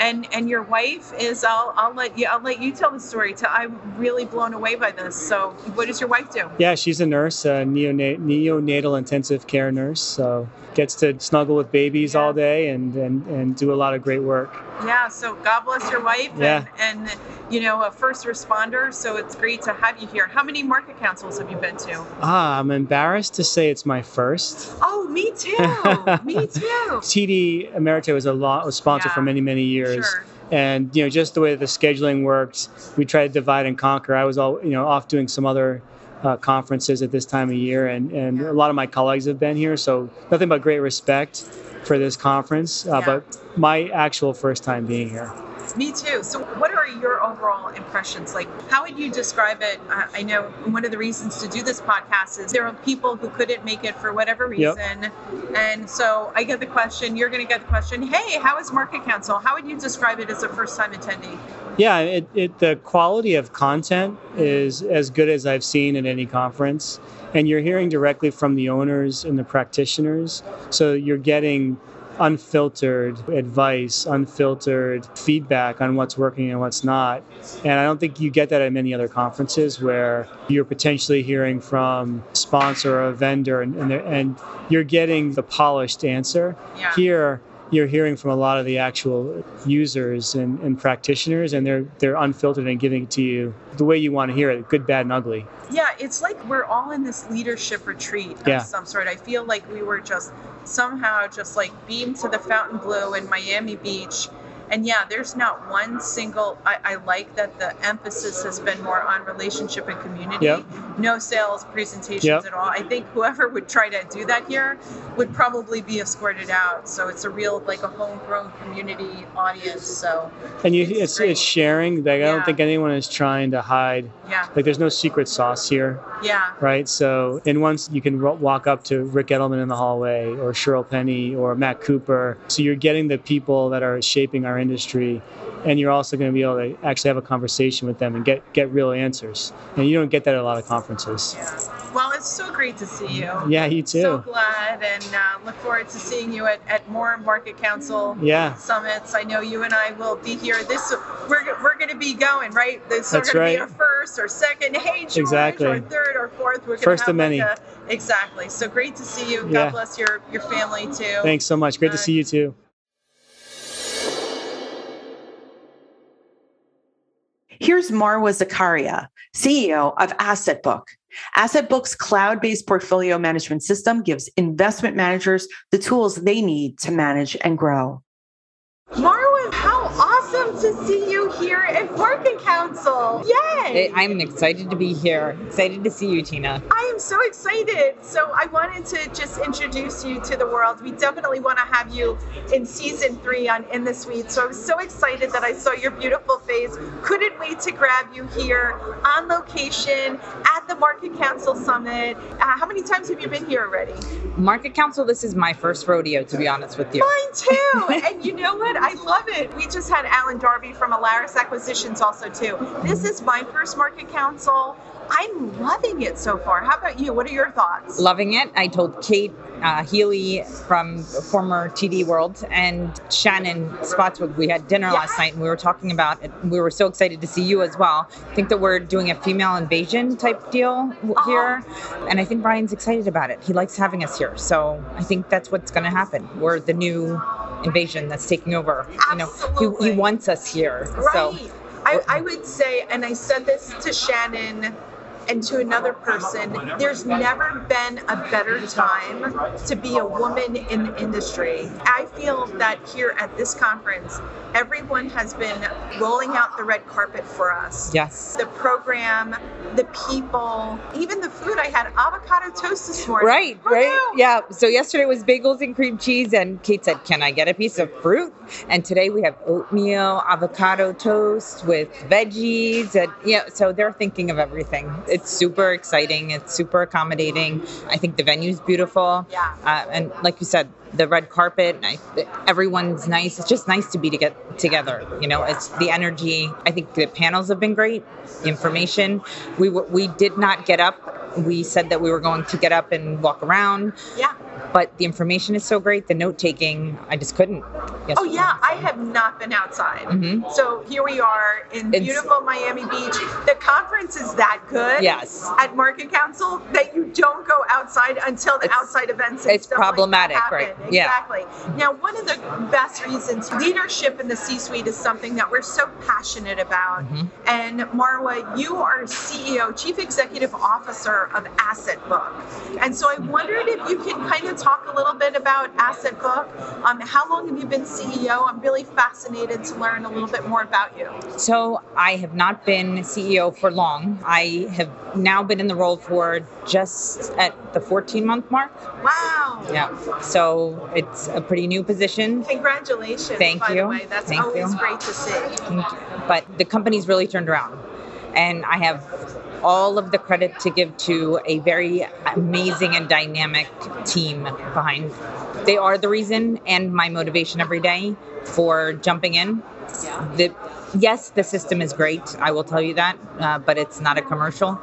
And and your wife is i'll i'll let you i'll let you tell the story to, i'm really blown away by this so what does your wife do Yeah, she's a nurse, a neonat- neonatal intensive care nurse. So gets to snuggle with babies all day and, and, and do a lot of great work. yeah so god bless your wife Yeah. and, and you know a first responder so it's great to have you here how many MarketCounsels have you been to Ah, I'm embarrassed to say it's my first. oh me too me <laughs> too TD Ameritrade was a lot was sponsored for many many years. Sure. And you know, just the way the scheduling worked, we tried to divide and conquer. I was all you know off doing some other uh, conferences at this time of year, and and a lot of my colleagues have been here. So nothing but great respect for this conference. Uh, Yeah. But my actual first time being here. Me too. So, what are your overall impressions? Like, how would you describe it? Uh, I know one of the reasons to do this podcast is there are people who couldn't make it for whatever reason. Yep. And so I get the question, you're going to get the question, hey, how is MarketCounsel? How would you describe it as a first time attendee? Yeah, it, it, the quality of content is as good as I've seen at any conference. And you're hearing directly from the owners and the practitioners. So you're getting unfiltered advice, unfiltered feedback on what's working and what's not. And I don't think you get that at many other conferences where you're potentially hearing from sponsor or a vendor and, and, and you're getting the polished answer. Yeah. Here, you're hearing from a lot of the actual users and, and, practitioners and they're they're unfiltered and giving it to you the way you want to hear it good bad and ugly yeah it's like we're all in this leadership retreat of yeah. some sort i feel like we were just somehow just like beamed to the Fontainebleau in miami beach and yeah, there's not one single. I, I, like that the emphasis has been more on relationship and community. Yep. No sales presentations yep. at all. I think whoever would try to do that here would probably be escorted out. So it's a real like a homegrown community audience. So and you, it's, it's, it's sharing. Like yeah. I don't think anyone is trying to hide. Yeah. Like there's no secret sauce here. Yeah. Right. So and once you can walk up to Ric Edelman in the hallway or Shirl Penney or Matt Cooper. So you're getting the people that are shaping our industry and you're also going to be able to actually have a conversation with them and get get real answers. And you don't get that at a lot of conferences. Yeah. well it's so great to see you. Yeah you too. So glad and uh, look forward to seeing you at, at more MarketCounsel yeah. summits. I know you and i will be here this we're, we're going to be going right? This That's going right. to be a first or second. Hey George, exactly. or third or fourth. We're first have of many. like a, exactly. So great to see you. God yeah. bless your your family too. Thanks so much. Great uh, to see you too Here's Marwa Zakaria, CEO of AssetBook. AssetBook's cloud based portfolio management system gives investment managers the tools they need to manage and grow. Marwa, how awesome to see you here at MarketCounsel. Yay! I'm excited to be here. Excited to see you, Tina. I am so excited. So I wanted to just introduce you to the world. We definitely want to have you in season three on In the Suite. So I was so excited that I saw your beautiful face. Couldn't wait to grab you here on location at the MarketCounsel Summit. Uh, how many times have you been here already? MarketCounsel, this is my first rodeo, to be honest with you. Mine too. and you know what? I love it. We just had Alan Darby from Alaris Acquisitions also too. This is my first MarketCounsel. I'm loving it so far. How about you? What are your thoughts? Loving it. I told Kate uh, Healy from former TD World and Shannon Spotswood. We had dinner last night and we were talking about it. We were so excited to see you as well. I think that we're doing a female invasion type deal here, and I think Brian's excited about it. He likes having us here, so I think that's what's going to happen. We're the new invasion that's taking over. You know, he, he wants us here. Right. So I, I would say, and I said this to Shannon and to another person, there's never been a better time to be a woman in the industry. I feel that here at this conference, everyone has been rolling out the red carpet for us. Yes. The program, the people, even the food. I had avocado toast this morning. Right, Who right. knew? Yeah. So yesterday was bagels and cream cheese, and Kate said, Can I get a piece of fruit? And today we have oatmeal, avocado toast with veggies. And yeah, so they're thinking of everything. It's super exciting, it's super accommodating. I think the venue's beautiful. Yeah. Uh, and like you said, the red carpet, I, everyone's nice. It's just nice to be to get together. You know, it's the energy. I think the panels have been great. The information. We we did not get up. We said that we were going to get up and walk around. Yeah. But the information is so great. The note taking, I just couldn't. Oh yeah, I have not been outside. Mhm. So here we are in It's- beautiful Miami Beach. The conference is that good. Yes. At MarketCounsel that you don't go outside until the outside events. it's stuff like problematic, right. Yeah. Exactly. Now, one of the best reasons leadership in the C-suite is something that we're so passionate about. Mm-hmm. And Marwa, you are CEO, Chief Executive Officer of Asset Book. And so I wondered if you can kind of talk a little bit about AssetBook? Um, how long have you been CEO? I'm really fascinated to learn a little bit more about you. So I have not been CEO for long. I have now been in the role for just at the 14 month mark. Wow. Yeah. So it's a pretty new position. Congratulations. Thank you. Way. That's Thank always you. great to see. But the company's really turned around. And I have all of the credit to give to a very amazing and dynamic team behind. They are the reason and my motivation every day for jumping in. The, yes, the system is great. I will tell you that, uh, but it's not a commercial.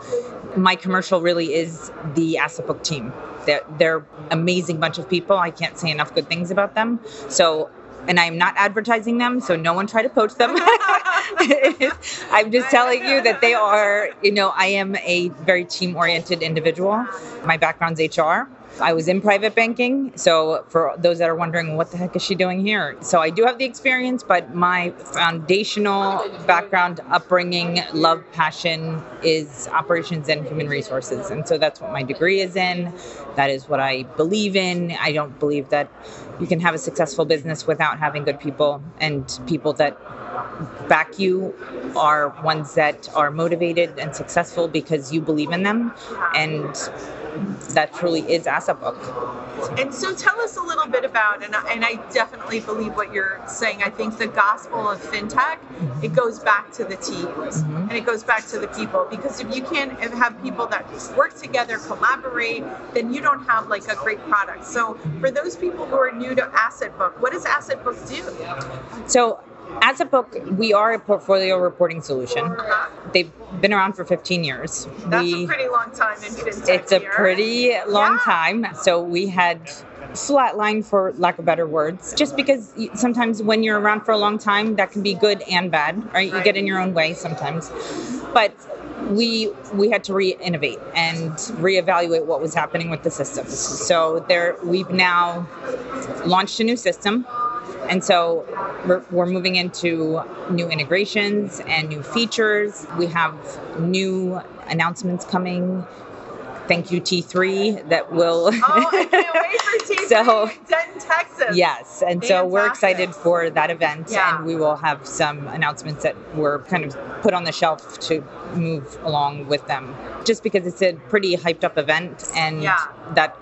My commercial really is the AssetBook team. They're, they're amazing bunch of people. I can't say enough good things about them. So, and I'm not advertising them, so no one try to poach them. <laughs> I'm just telling you that they are, you know, I am a very team oriented individual. My background's HR. I was in private banking. So, for those that are wondering, what the heck is she doing here? So, I do have the experience, but my foundational background, upbringing, love, passion is operations and human resources. And so, that's what my degree is in. That is what I believe in. I don't believe that you can have a successful business without having good people and people that back you are ones that are motivated and successful because you believe in them and that truly is AssetBook And so tell us a little bit about, and I, and I definitely believe what you're saying. I think the gospel of fintech, it goes back to the teams mm-hmm. and it goes back to the people. Because if you can't have people that work together, collaborate, then you don't have like a great product. So for those people who are new to AssetBook, what does AssetBook do? so AssetBook we are a portfolio reporting solution they've been around for 15 years That's we a pretty long time in fintech. it's a here. pretty long Yeah. time. So we had flatline, for lack of better words, just because sometimes when you're around for a long time, that can be good and bad, right? You get in your own way sometimes. But we we had to re-innovate and reevaluate what was happening with the systems. So there, we've now launched a new system. And so we're, we're moving into new integrations and new features. We have new announcements coming. Thank you, T3, that will. Oh, I can't <laughs> wait for T3 So- Denton, Texas. Yes, and so we're excited for that event, Yeah. and we will have some announcements that were kind of put on the shelf to move along with them. Just because it's a pretty hyped up event, and Yeah. that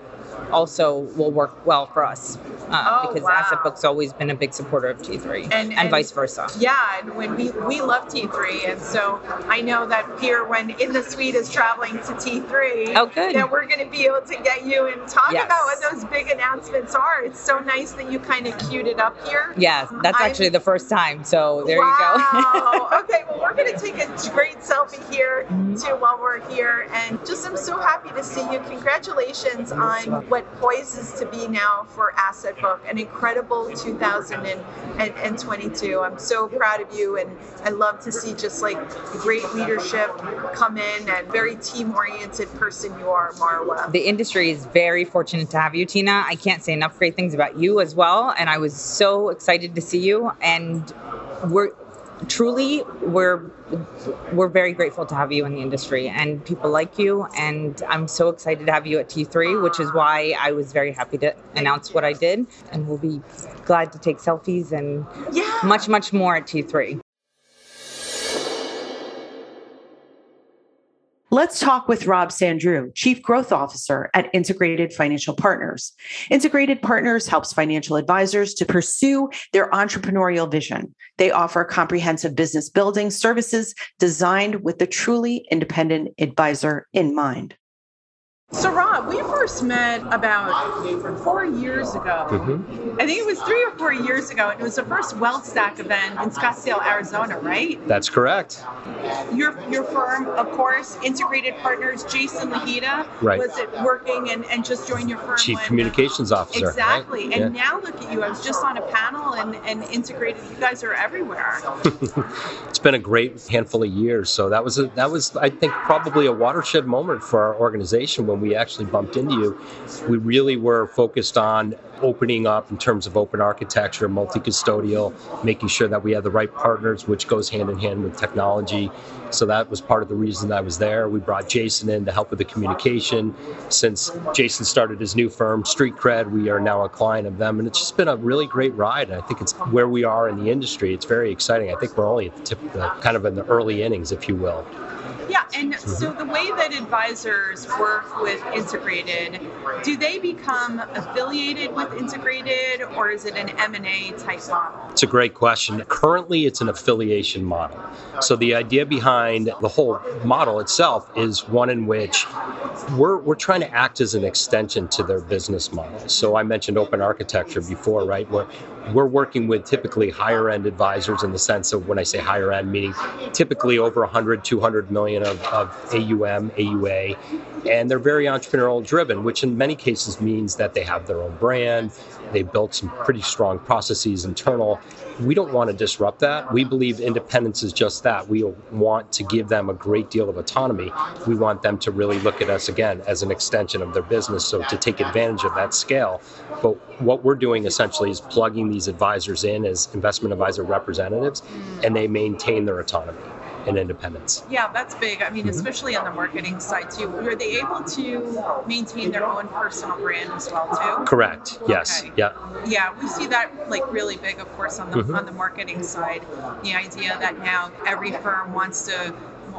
also will work well for us uh, Oh, because wow. AssetBook's always been a big supporter of T3, And- and, and- vice versa. Yeah, and when we we love T3, and so I know that here when In the Suite is traveling to T3, Oh, good. that we're going to be able to get you and talk Yes. about what those big announcements are. It's so nice that you kind of queued it up here. Yes, that's I'm- actually the first time, so there wow. You go. <laughs> okay, well, we're going to take a great selfie here too while we're here. And just I'm so happy to see you. Congratulations on what poises to be now for AssetBook, an incredible 2022. I'm so proud of you, and I love to see just like great leadership come in and very team oriented person you are, Marwa. The industry is very fortunate to have you, Tina. I can't say enough great things about you as well, and I was so excited to see you. And we're truly we're we're very grateful to have you in the industry and people like you. And i'm so excited to have you at t3 which is why i was very happy to announce what i did. And we'll be glad to take selfies and Yeah. much much more at t3 Let's talk with Rob Sandrew, Chief Growth Officer at Integrated Financial Partners. Integrated Partners helps financial advisors to pursue their entrepreneurial vision. They offer comprehensive business building services designed with the truly independent advisor in mind. So, Rob, we first met about four years ago. Mm-hmm. I think it was three or four years ago, and it was the first Wealth Stack event in Scottsdale, Arizona, right? That's correct. Your your firm, of course, Integrated Partners, Jason Lahita, Right. was it working and, and just joined your firm? Chief when- uh, Communications Officer. right? Exactly. And Yeah. now look at you. I was just on a panel and, and integrated. You guys are everywhere. <laughs> it's been a great handful of years. So that was a, that was I think probably a watershed moment for our organization when when we actually bumped into you, we really were focused on opening up in terms of open architecture, multi custodial, making sure that we had the right partners, which goes hand in hand with technology. So that was part of the reason I was there. We brought Jason in to help with the communication. Since Jason started his new firm, Street Cred, we are now a client of them. And it's just been a really great ride. And I think it's where we are in the industry. It's very exciting. I think we're only at the tip, the, kind of in the early innings, if you will. Yeah, and so the way that advisors work with Integrated, do they become affiliated with Integrated, or is it an M and A type model? It's a great question. Currently, it's an affiliation model. So the idea behind the whole model itself is one in which we're we're trying to act as an extension to their business model. So I mentioned open architecture before, right? Where we're working with typically higher end advisors in the sense of when I say higher end, meaning typically over 100, 200 million of, of AUM, AUA, and they're very entrepreneurial driven, which in many cases means that they have their own brand, they've built some pretty strong processes internal. We don't want to disrupt that. We believe independence is just that. We want to give them a great deal of autonomy. We want them to really look at us again as an extension of their business, so to take advantage of that scale. But what we're doing essentially is plugging these advisors in as investment advisor representatives, and they maintain their autonomy and independence. Yeah, that's big. I mean, Mhm. especially on the marketing side too. Are they able to maintain their own personal brand as well too? Correct. Yes. Okay. Yeah. Yeah, we see that like really big, of course, on the Mhm. on the marketing side. The idea that now every firm wants to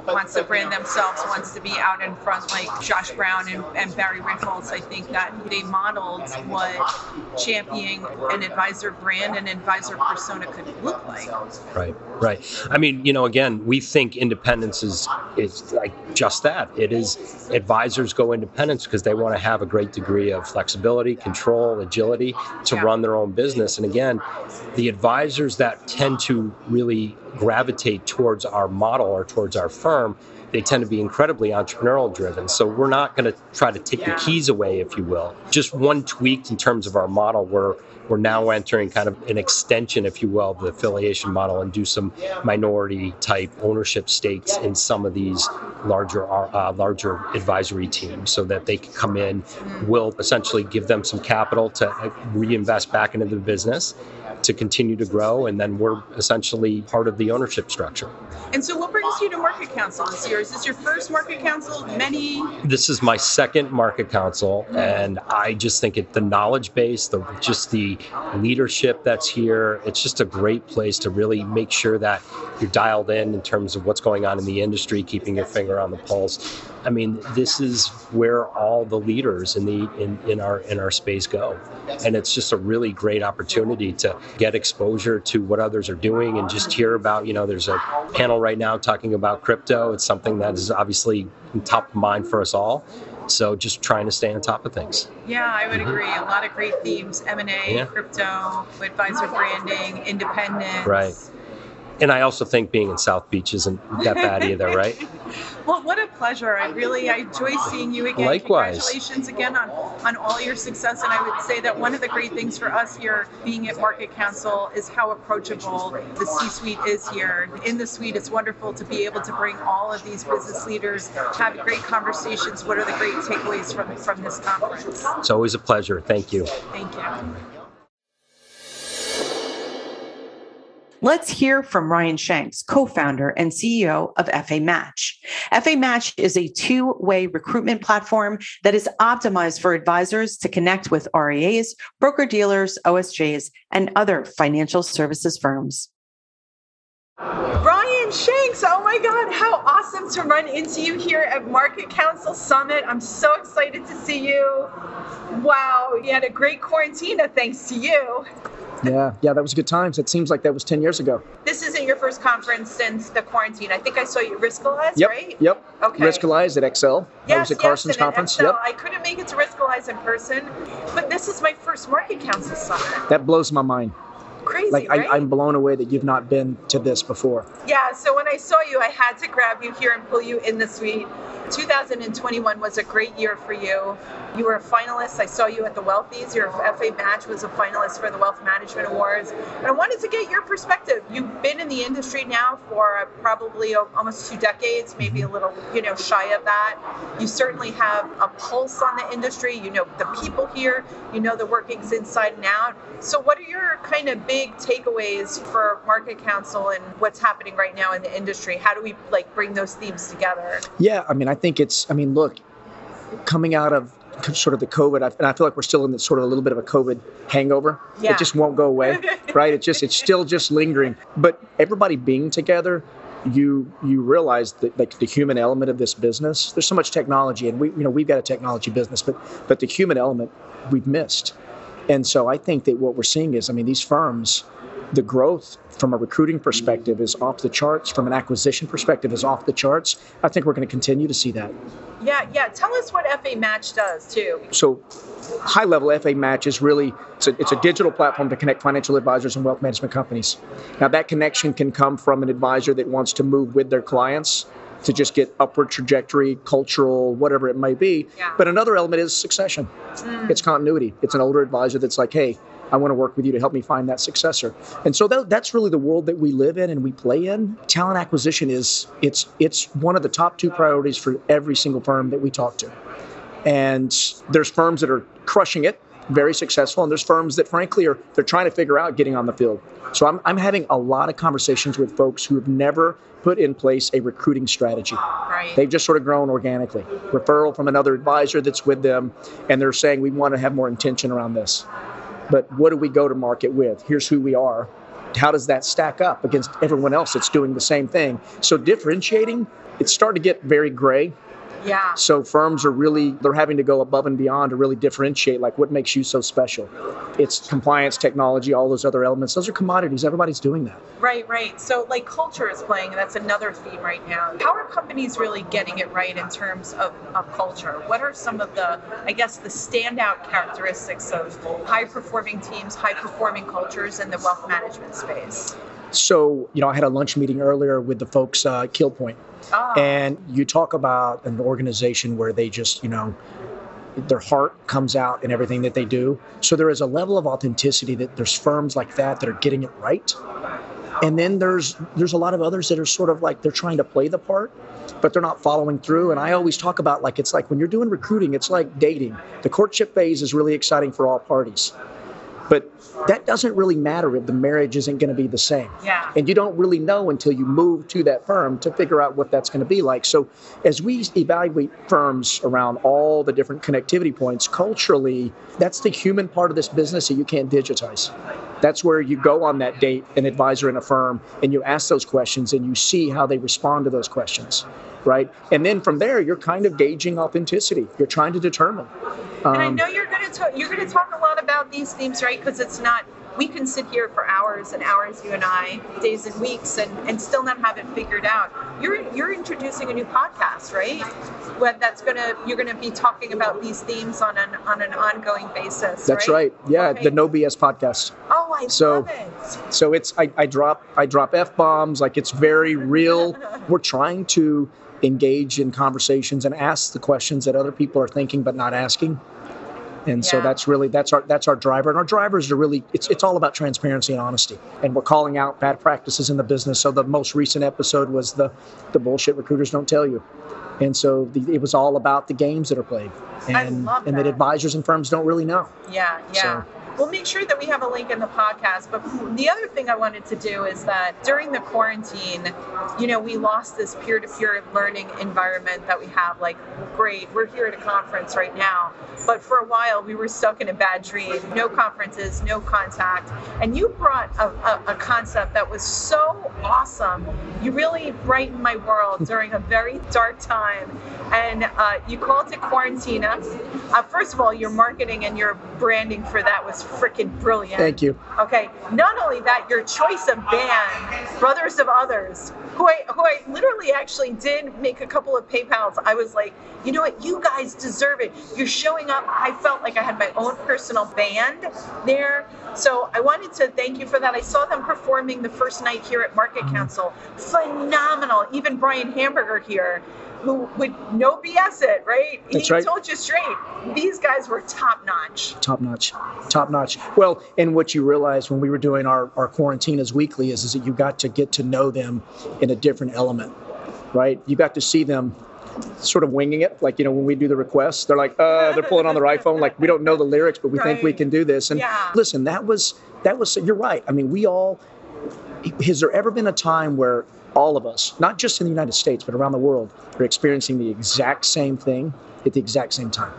wants to brand themselves, wants to be out in front like Josh Brown and, and Barry Ritholtz. I think that they modeled what championing an advisor brand and advisor persona could look like. Right, right. I mean, you know, again, we think independence is is like just that. It is advisors go independence because they want to have a great degree of flexibility, control, agility to run their own business. And again, the advisors that tend to really gravitate towards our model or towards our firm they tend to be incredibly entrepreneurial driven. So we're not going to try to take the keys away, if you will. Just one tweak in terms of our model, where we're now entering kind of an extension, if you will, of the affiliation model and do some minority type ownership stakes in some of these larger uh, larger advisory teams, so that they can come in. We'll essentially give them some capital to uh, reinvest back into the business to continue to grow, and then we're essentially part of the ownership structure. And so, what brings you to MarketCounsel this year? Is this your first MarketCounsel? Many. this is my second MarketCounsel and i just think it the knowledge base the just the leadership that's here it's just a great place to really make sure that you're dialed in in terms of what's going on in the industry keeping your finger on the pulse i mean this is where all the leaders in the in, in our in our space go. And it's just a really great opportunity to get exposure to what others are doing and just hear about you know there's a panel right now talking about crypto. It's something that is obviously top of mind for us all. So just trying to stay on top of things. Yeah, I would agree. A lot of great themes: M and A, crypto, advisor branding, independence. right and i also think being in south beach isn't that bad either <laughs> right Well, what a pleasure! I really I enjoy seeing you again. Likewise. Congratulations again on on all your success. And I would say that one of the great things for us here, being at MarketCounsel, is how approachable the C-suite is here. In the suite, it's wonderful to be able to bring all of these business leaders, have great conversations. What are the great takeaways from from this conference? it's always a pleasure thank you Thank you. Let's hear from Ryan Shanks, co founder and CEO of FA Match. FA Match is a two way recruitment platform that is optimized for advisors to connect with RIAs, broker dealers, OSJs, and other financial services firms. Ryan Shanks, oh my God, how awesome to run into you here at MarketCounsel Summit. I'm so excited to see you. Wow, you had a great quarantine, thanks to you. Yeah, yeah, that was good times. It seems like that was 10 years ago. This isn't your first conference since the quarantine. I think I saw you at Riskalyze, Yep, right? yep. Okay. Riskalyze at Excel. I was at Carson's and at conference. Excel. Yep. I couldn't make it to Riskalyze in person, but this is my first MarketCounsel Summit. That blows my mind. Crazy, like right? I, I'm blown away that you've not been to this before. Yeah, so when I saw you, I had to grab you here and pull you in the suite. 2021 was a great year for you. You were a finalist. I saw you at the Wealthies. Your FA match was a finalist for the Wealth Management Awards. And I wanted to get your perspective. You've been in the industry now for uh, probably almost two decades, maybe mm-hmm. a little, you know, shy of that. You certainly have a pulse on the industry. You know the people here. You know the workings inside and out. So, what are your kind of big takeaways for MarketCounsel and what's happening right now in the industry? How do we like bring those themes together? Yeah, I mean, I think it's. I mean, look, coming out of sort of the COVID, and I feel like we're still in the sort of a little bit of a COVID hangover. Yeah. It just won't go away, <laughs> right? It just it's still just lingering. But everybody being together, you you realize that like the human element of this business. There's so much technology, and we you know we've got a technology business, but but the human element we've missed. And so I think that what we're seeing is, I mean, these firms, the growth from a recruiting perspective is off the charts. From an acquisition perspective is off the charts. I think we're going to continue to see that. Yeah, yeah. Tell us what FA Match does too. So, high level FA Match is really it's a, it's a digital platform to connect financial advisors and wealth management companies. Now, that connection can come from an advisor that wants to move with their clients to just get upward trajectory, cultural, whatever it might be. Yeah. But another element is succession. Mm. It's continuity. It's an older advisor that's like, hey, I want to work with you to help me find that successor. And so that, that's really the world that we live in and we play in. Talent acquisition is it's it's one of the top two priorities for every single firm that we talk to. And there's firms that are crushing it, very successful, and there's firms that frankly are they're trying to figure out getting on the field. So I'm I'm having a lot of conversations with folks who have never put in place a recruiting strategy. Right. They've just sort of grown organically. Referral from another advisor that's with them, and they're saying we want to have more intention around this. But what do we go to market with? Here's who we are. How does that stack up against everyone else that's doing the same thing? So differentiating, it's starting to get very gray. Yeah. So firms are really they're having to go above and beyond to really differentiate like what makes you so special. It's compliance, technology, all those other elements. Those are commodities. Everybody's doing that. Right, right. So, like, culture is playing, and that's another theme right now. How are companies really getting it right in terms of, of culture? What are some of the, I guess, the standout characteristics of high performing teams, high performing cultures in the wealth management space? So, you know, I had a lunch meeting earlier with the folks uh, Kill Point. Ah. And you talk about an organization where they just, you know, their heart comes out in everything that they do. So there is a level of authenticity that there's firms like that that are getting it right. And then there's there's a lot of others that are sort of like they're trying to play the part, but they're not following through. And I always talk about like it's like when you're doing recruiting, it's like dating. The courtship phase is really exciting for all parties. But that doesn't really matter if the marriage isn't going to be the same. Yeah. And you don't really know until you move to that firm to figure out what that's going to be like. So, as we evaluate firms around all the different connectivity points, culturally, that's the human part of this business that you can't digitize. That's where you go on that date, an advisor in a firm, and you ask those questions and you see how they respond to those questions, right? And then from there, you're kind of gauging authenticity. You're trying to determine. and I Um, know you're going to talk. You're going to talk a lot about these themes, right? Because it's not. We can sit here for hours and hours, you and I, days and weeks, and, and still not have it figured out. You're you're introducing a new podcast, right? What that's gonna you're gonna be talking about these themes on an on an ongoing basis. That's right. Yeah, the No BS podcast. Oh, I So- love it. So it's I, I drop I drop f bombs like it's very real. <laughs> We're trying to engage in conversations and ask the questions that other people are thinking but not asking. And so that's really that's our that's our driver. And our drivers are really it's it's all about transparency and honesty. And we're calling out bad practices in the business. So the most recent episode was the the bullshit recruiters don't tell you. And so the, it was all about the games that are played. And and that that. advisors and firms don't really know. Yeah, yeah. So- We'll make sure that we have a link in the podcast. But the other thing I wanted to do is that during the quarantine, you know, we lost this peer to peer learning environment that we have. Like, great, we're here at a conference right now. But for a while, we were stuck in a bad dream no conferences, no contact. And you brought a, a, a concept that was so awesome. You really brightened my world <laughs> during a very dark time. And uh, you called it Quarantina. Uh, first of all, your marketing and your branding for that was freaking brilliant. Thank you. Okay. Not only that, your choice of band, Brothers of Others, who I who I literally actually did make a couple of PayPal's. I was like, you know what, you guys deserve it. You're showing up. I felt like I had my own personal band there. So I wanted to thank you for that. I saw them performing the first night here at Market Mm-hmm. Council. Phenomenal. Even Brian Hamburger here, who would no BS it, right? That's he right. told you straight. These guys were top notch. top notch top notch well and what you realized when we were doing our, our quarantinas weekly is, is that you got to get to know them in a different element right you got to see them sort of winging it like you know when we do the requests they're like uh they're pulling on their <laughs> iphone like we don't know the lyrics but we think we can do this and Yeah. listen that was that was you're right i mean we all has there ever been a time where all of us, not just in the United States, but around the world, are experiencing the exact same thing at the exact same time?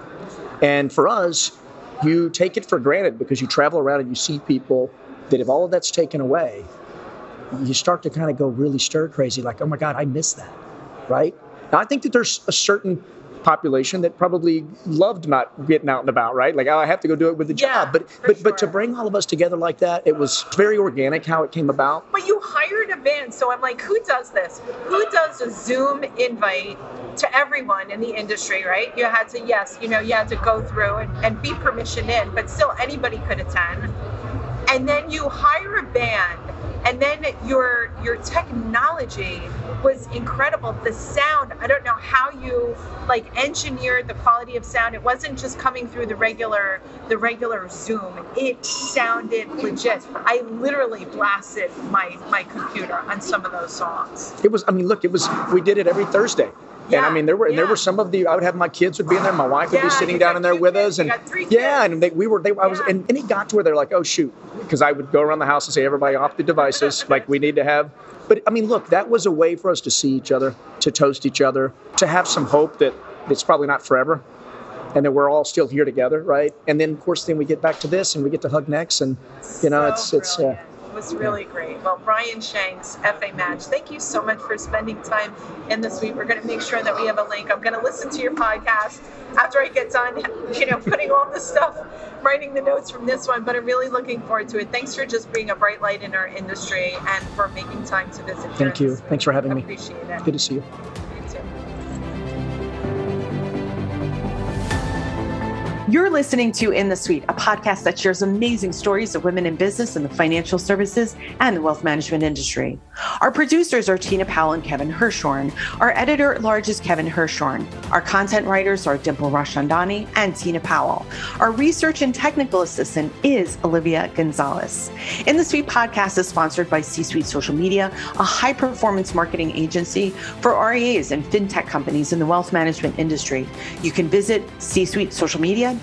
And for us, you take it for granted because you travel around and you see people that if all of that's taken away, you start to kind of go really stir crazy, like, oh my God, I miss that, right? Now, I think that there's a certain population that probably loved not getting out and about, right? Like, oh, I have to go do it with the Yeah, job. But but but to bring all of us together like that, it was very organic how it came about. But you hired a band, so I'm like, who does this? Who does a Zoom invite to everyone in the industry, right? You had to, yes, you know, you had to go through and, and be permissioned in, but still anybody could attend. And then you hire a band, and then your your technology was incredible. The sound, I don't know how you like engineered the quality of sound. It wasn't just coming through the regular the regular Zoom. It sounded legit. I literally blasted my my computer on some of those songs. It was, I mean, look, it was, we did it every Thursday. And I mean, there were, and there were some of the, I would have my kids would be in there, my wife would Yeah, be sitting down in there with kids, us. And yeah, and they, we were, they, I was, Yeah. and, and it got to where they're like, oh, shoot. Because I would go around the house and say, everybody off the devices, <laughs> like we need to have. But I mean, look, that was a way for us to see each other, to toast each other, to have some hope that it's probably not forever and that we're all still here together, right? And then, of course, then we get back to this and we get to hug necks and, you know, So it's, it's, uh, was really great. Well, Brian Shanks, FA Match, thank you so much for spending time in this week. We're going to make sure that we have a link. I'm going to listen to your podcast after I get done, you know, putting all the stuff, writing the notes from this one. But I'm really looking forward to it. Thanks for just being a bright light in our industry and for making time to visit. Thank you. Thanks for having I me. Appreciate it. good to see you. You're listening to In the Suite, a podcast that shares amazing stories of women in business in the financial services and the wealth management industry. Our producers are Tina Powell and Kevin Hirschhorn. Our editor at large is Kevin Hirschhorn. Our content writers are Dimple Rashandani and Tina Powell. Our research and technical assistant is Olivia Gonzalez. In the Suite podcast is sponsored by C Suite Social Media, a high performance marketing agency for RIAs and fintech companies in the wealth management industry. You can visit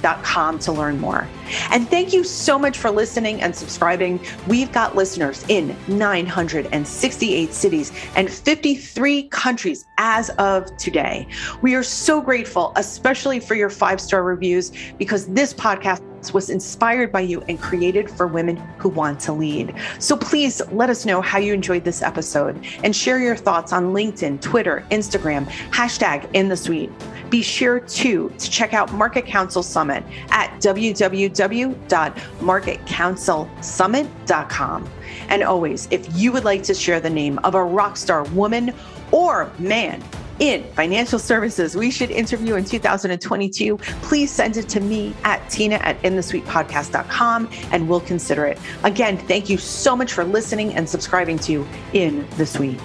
csuitesocialmedia.com to learn more. And thank you so much for listening and subscribing. We've got listeners in 968 cities and 53 countries as of today. We are so grateful, especially for your five star reviews, because this podcast was inspired by you and created for women who want to lead. So please let us know how you enjoyed this episode and share your thoughts on LinkedIn, Twitter, Instagram, hashtag in the suite. Be sure to, to check out MarketCounsel Summit at www.marketcounselsummit.com. And always, if you would like to share the name of a rock star woman or man in financial services we should interview in 2022, please send it to me at tina at inthesuitepodcast.com and we'll consider it. Again, thank you so much for listening and subscribing to In the Suite.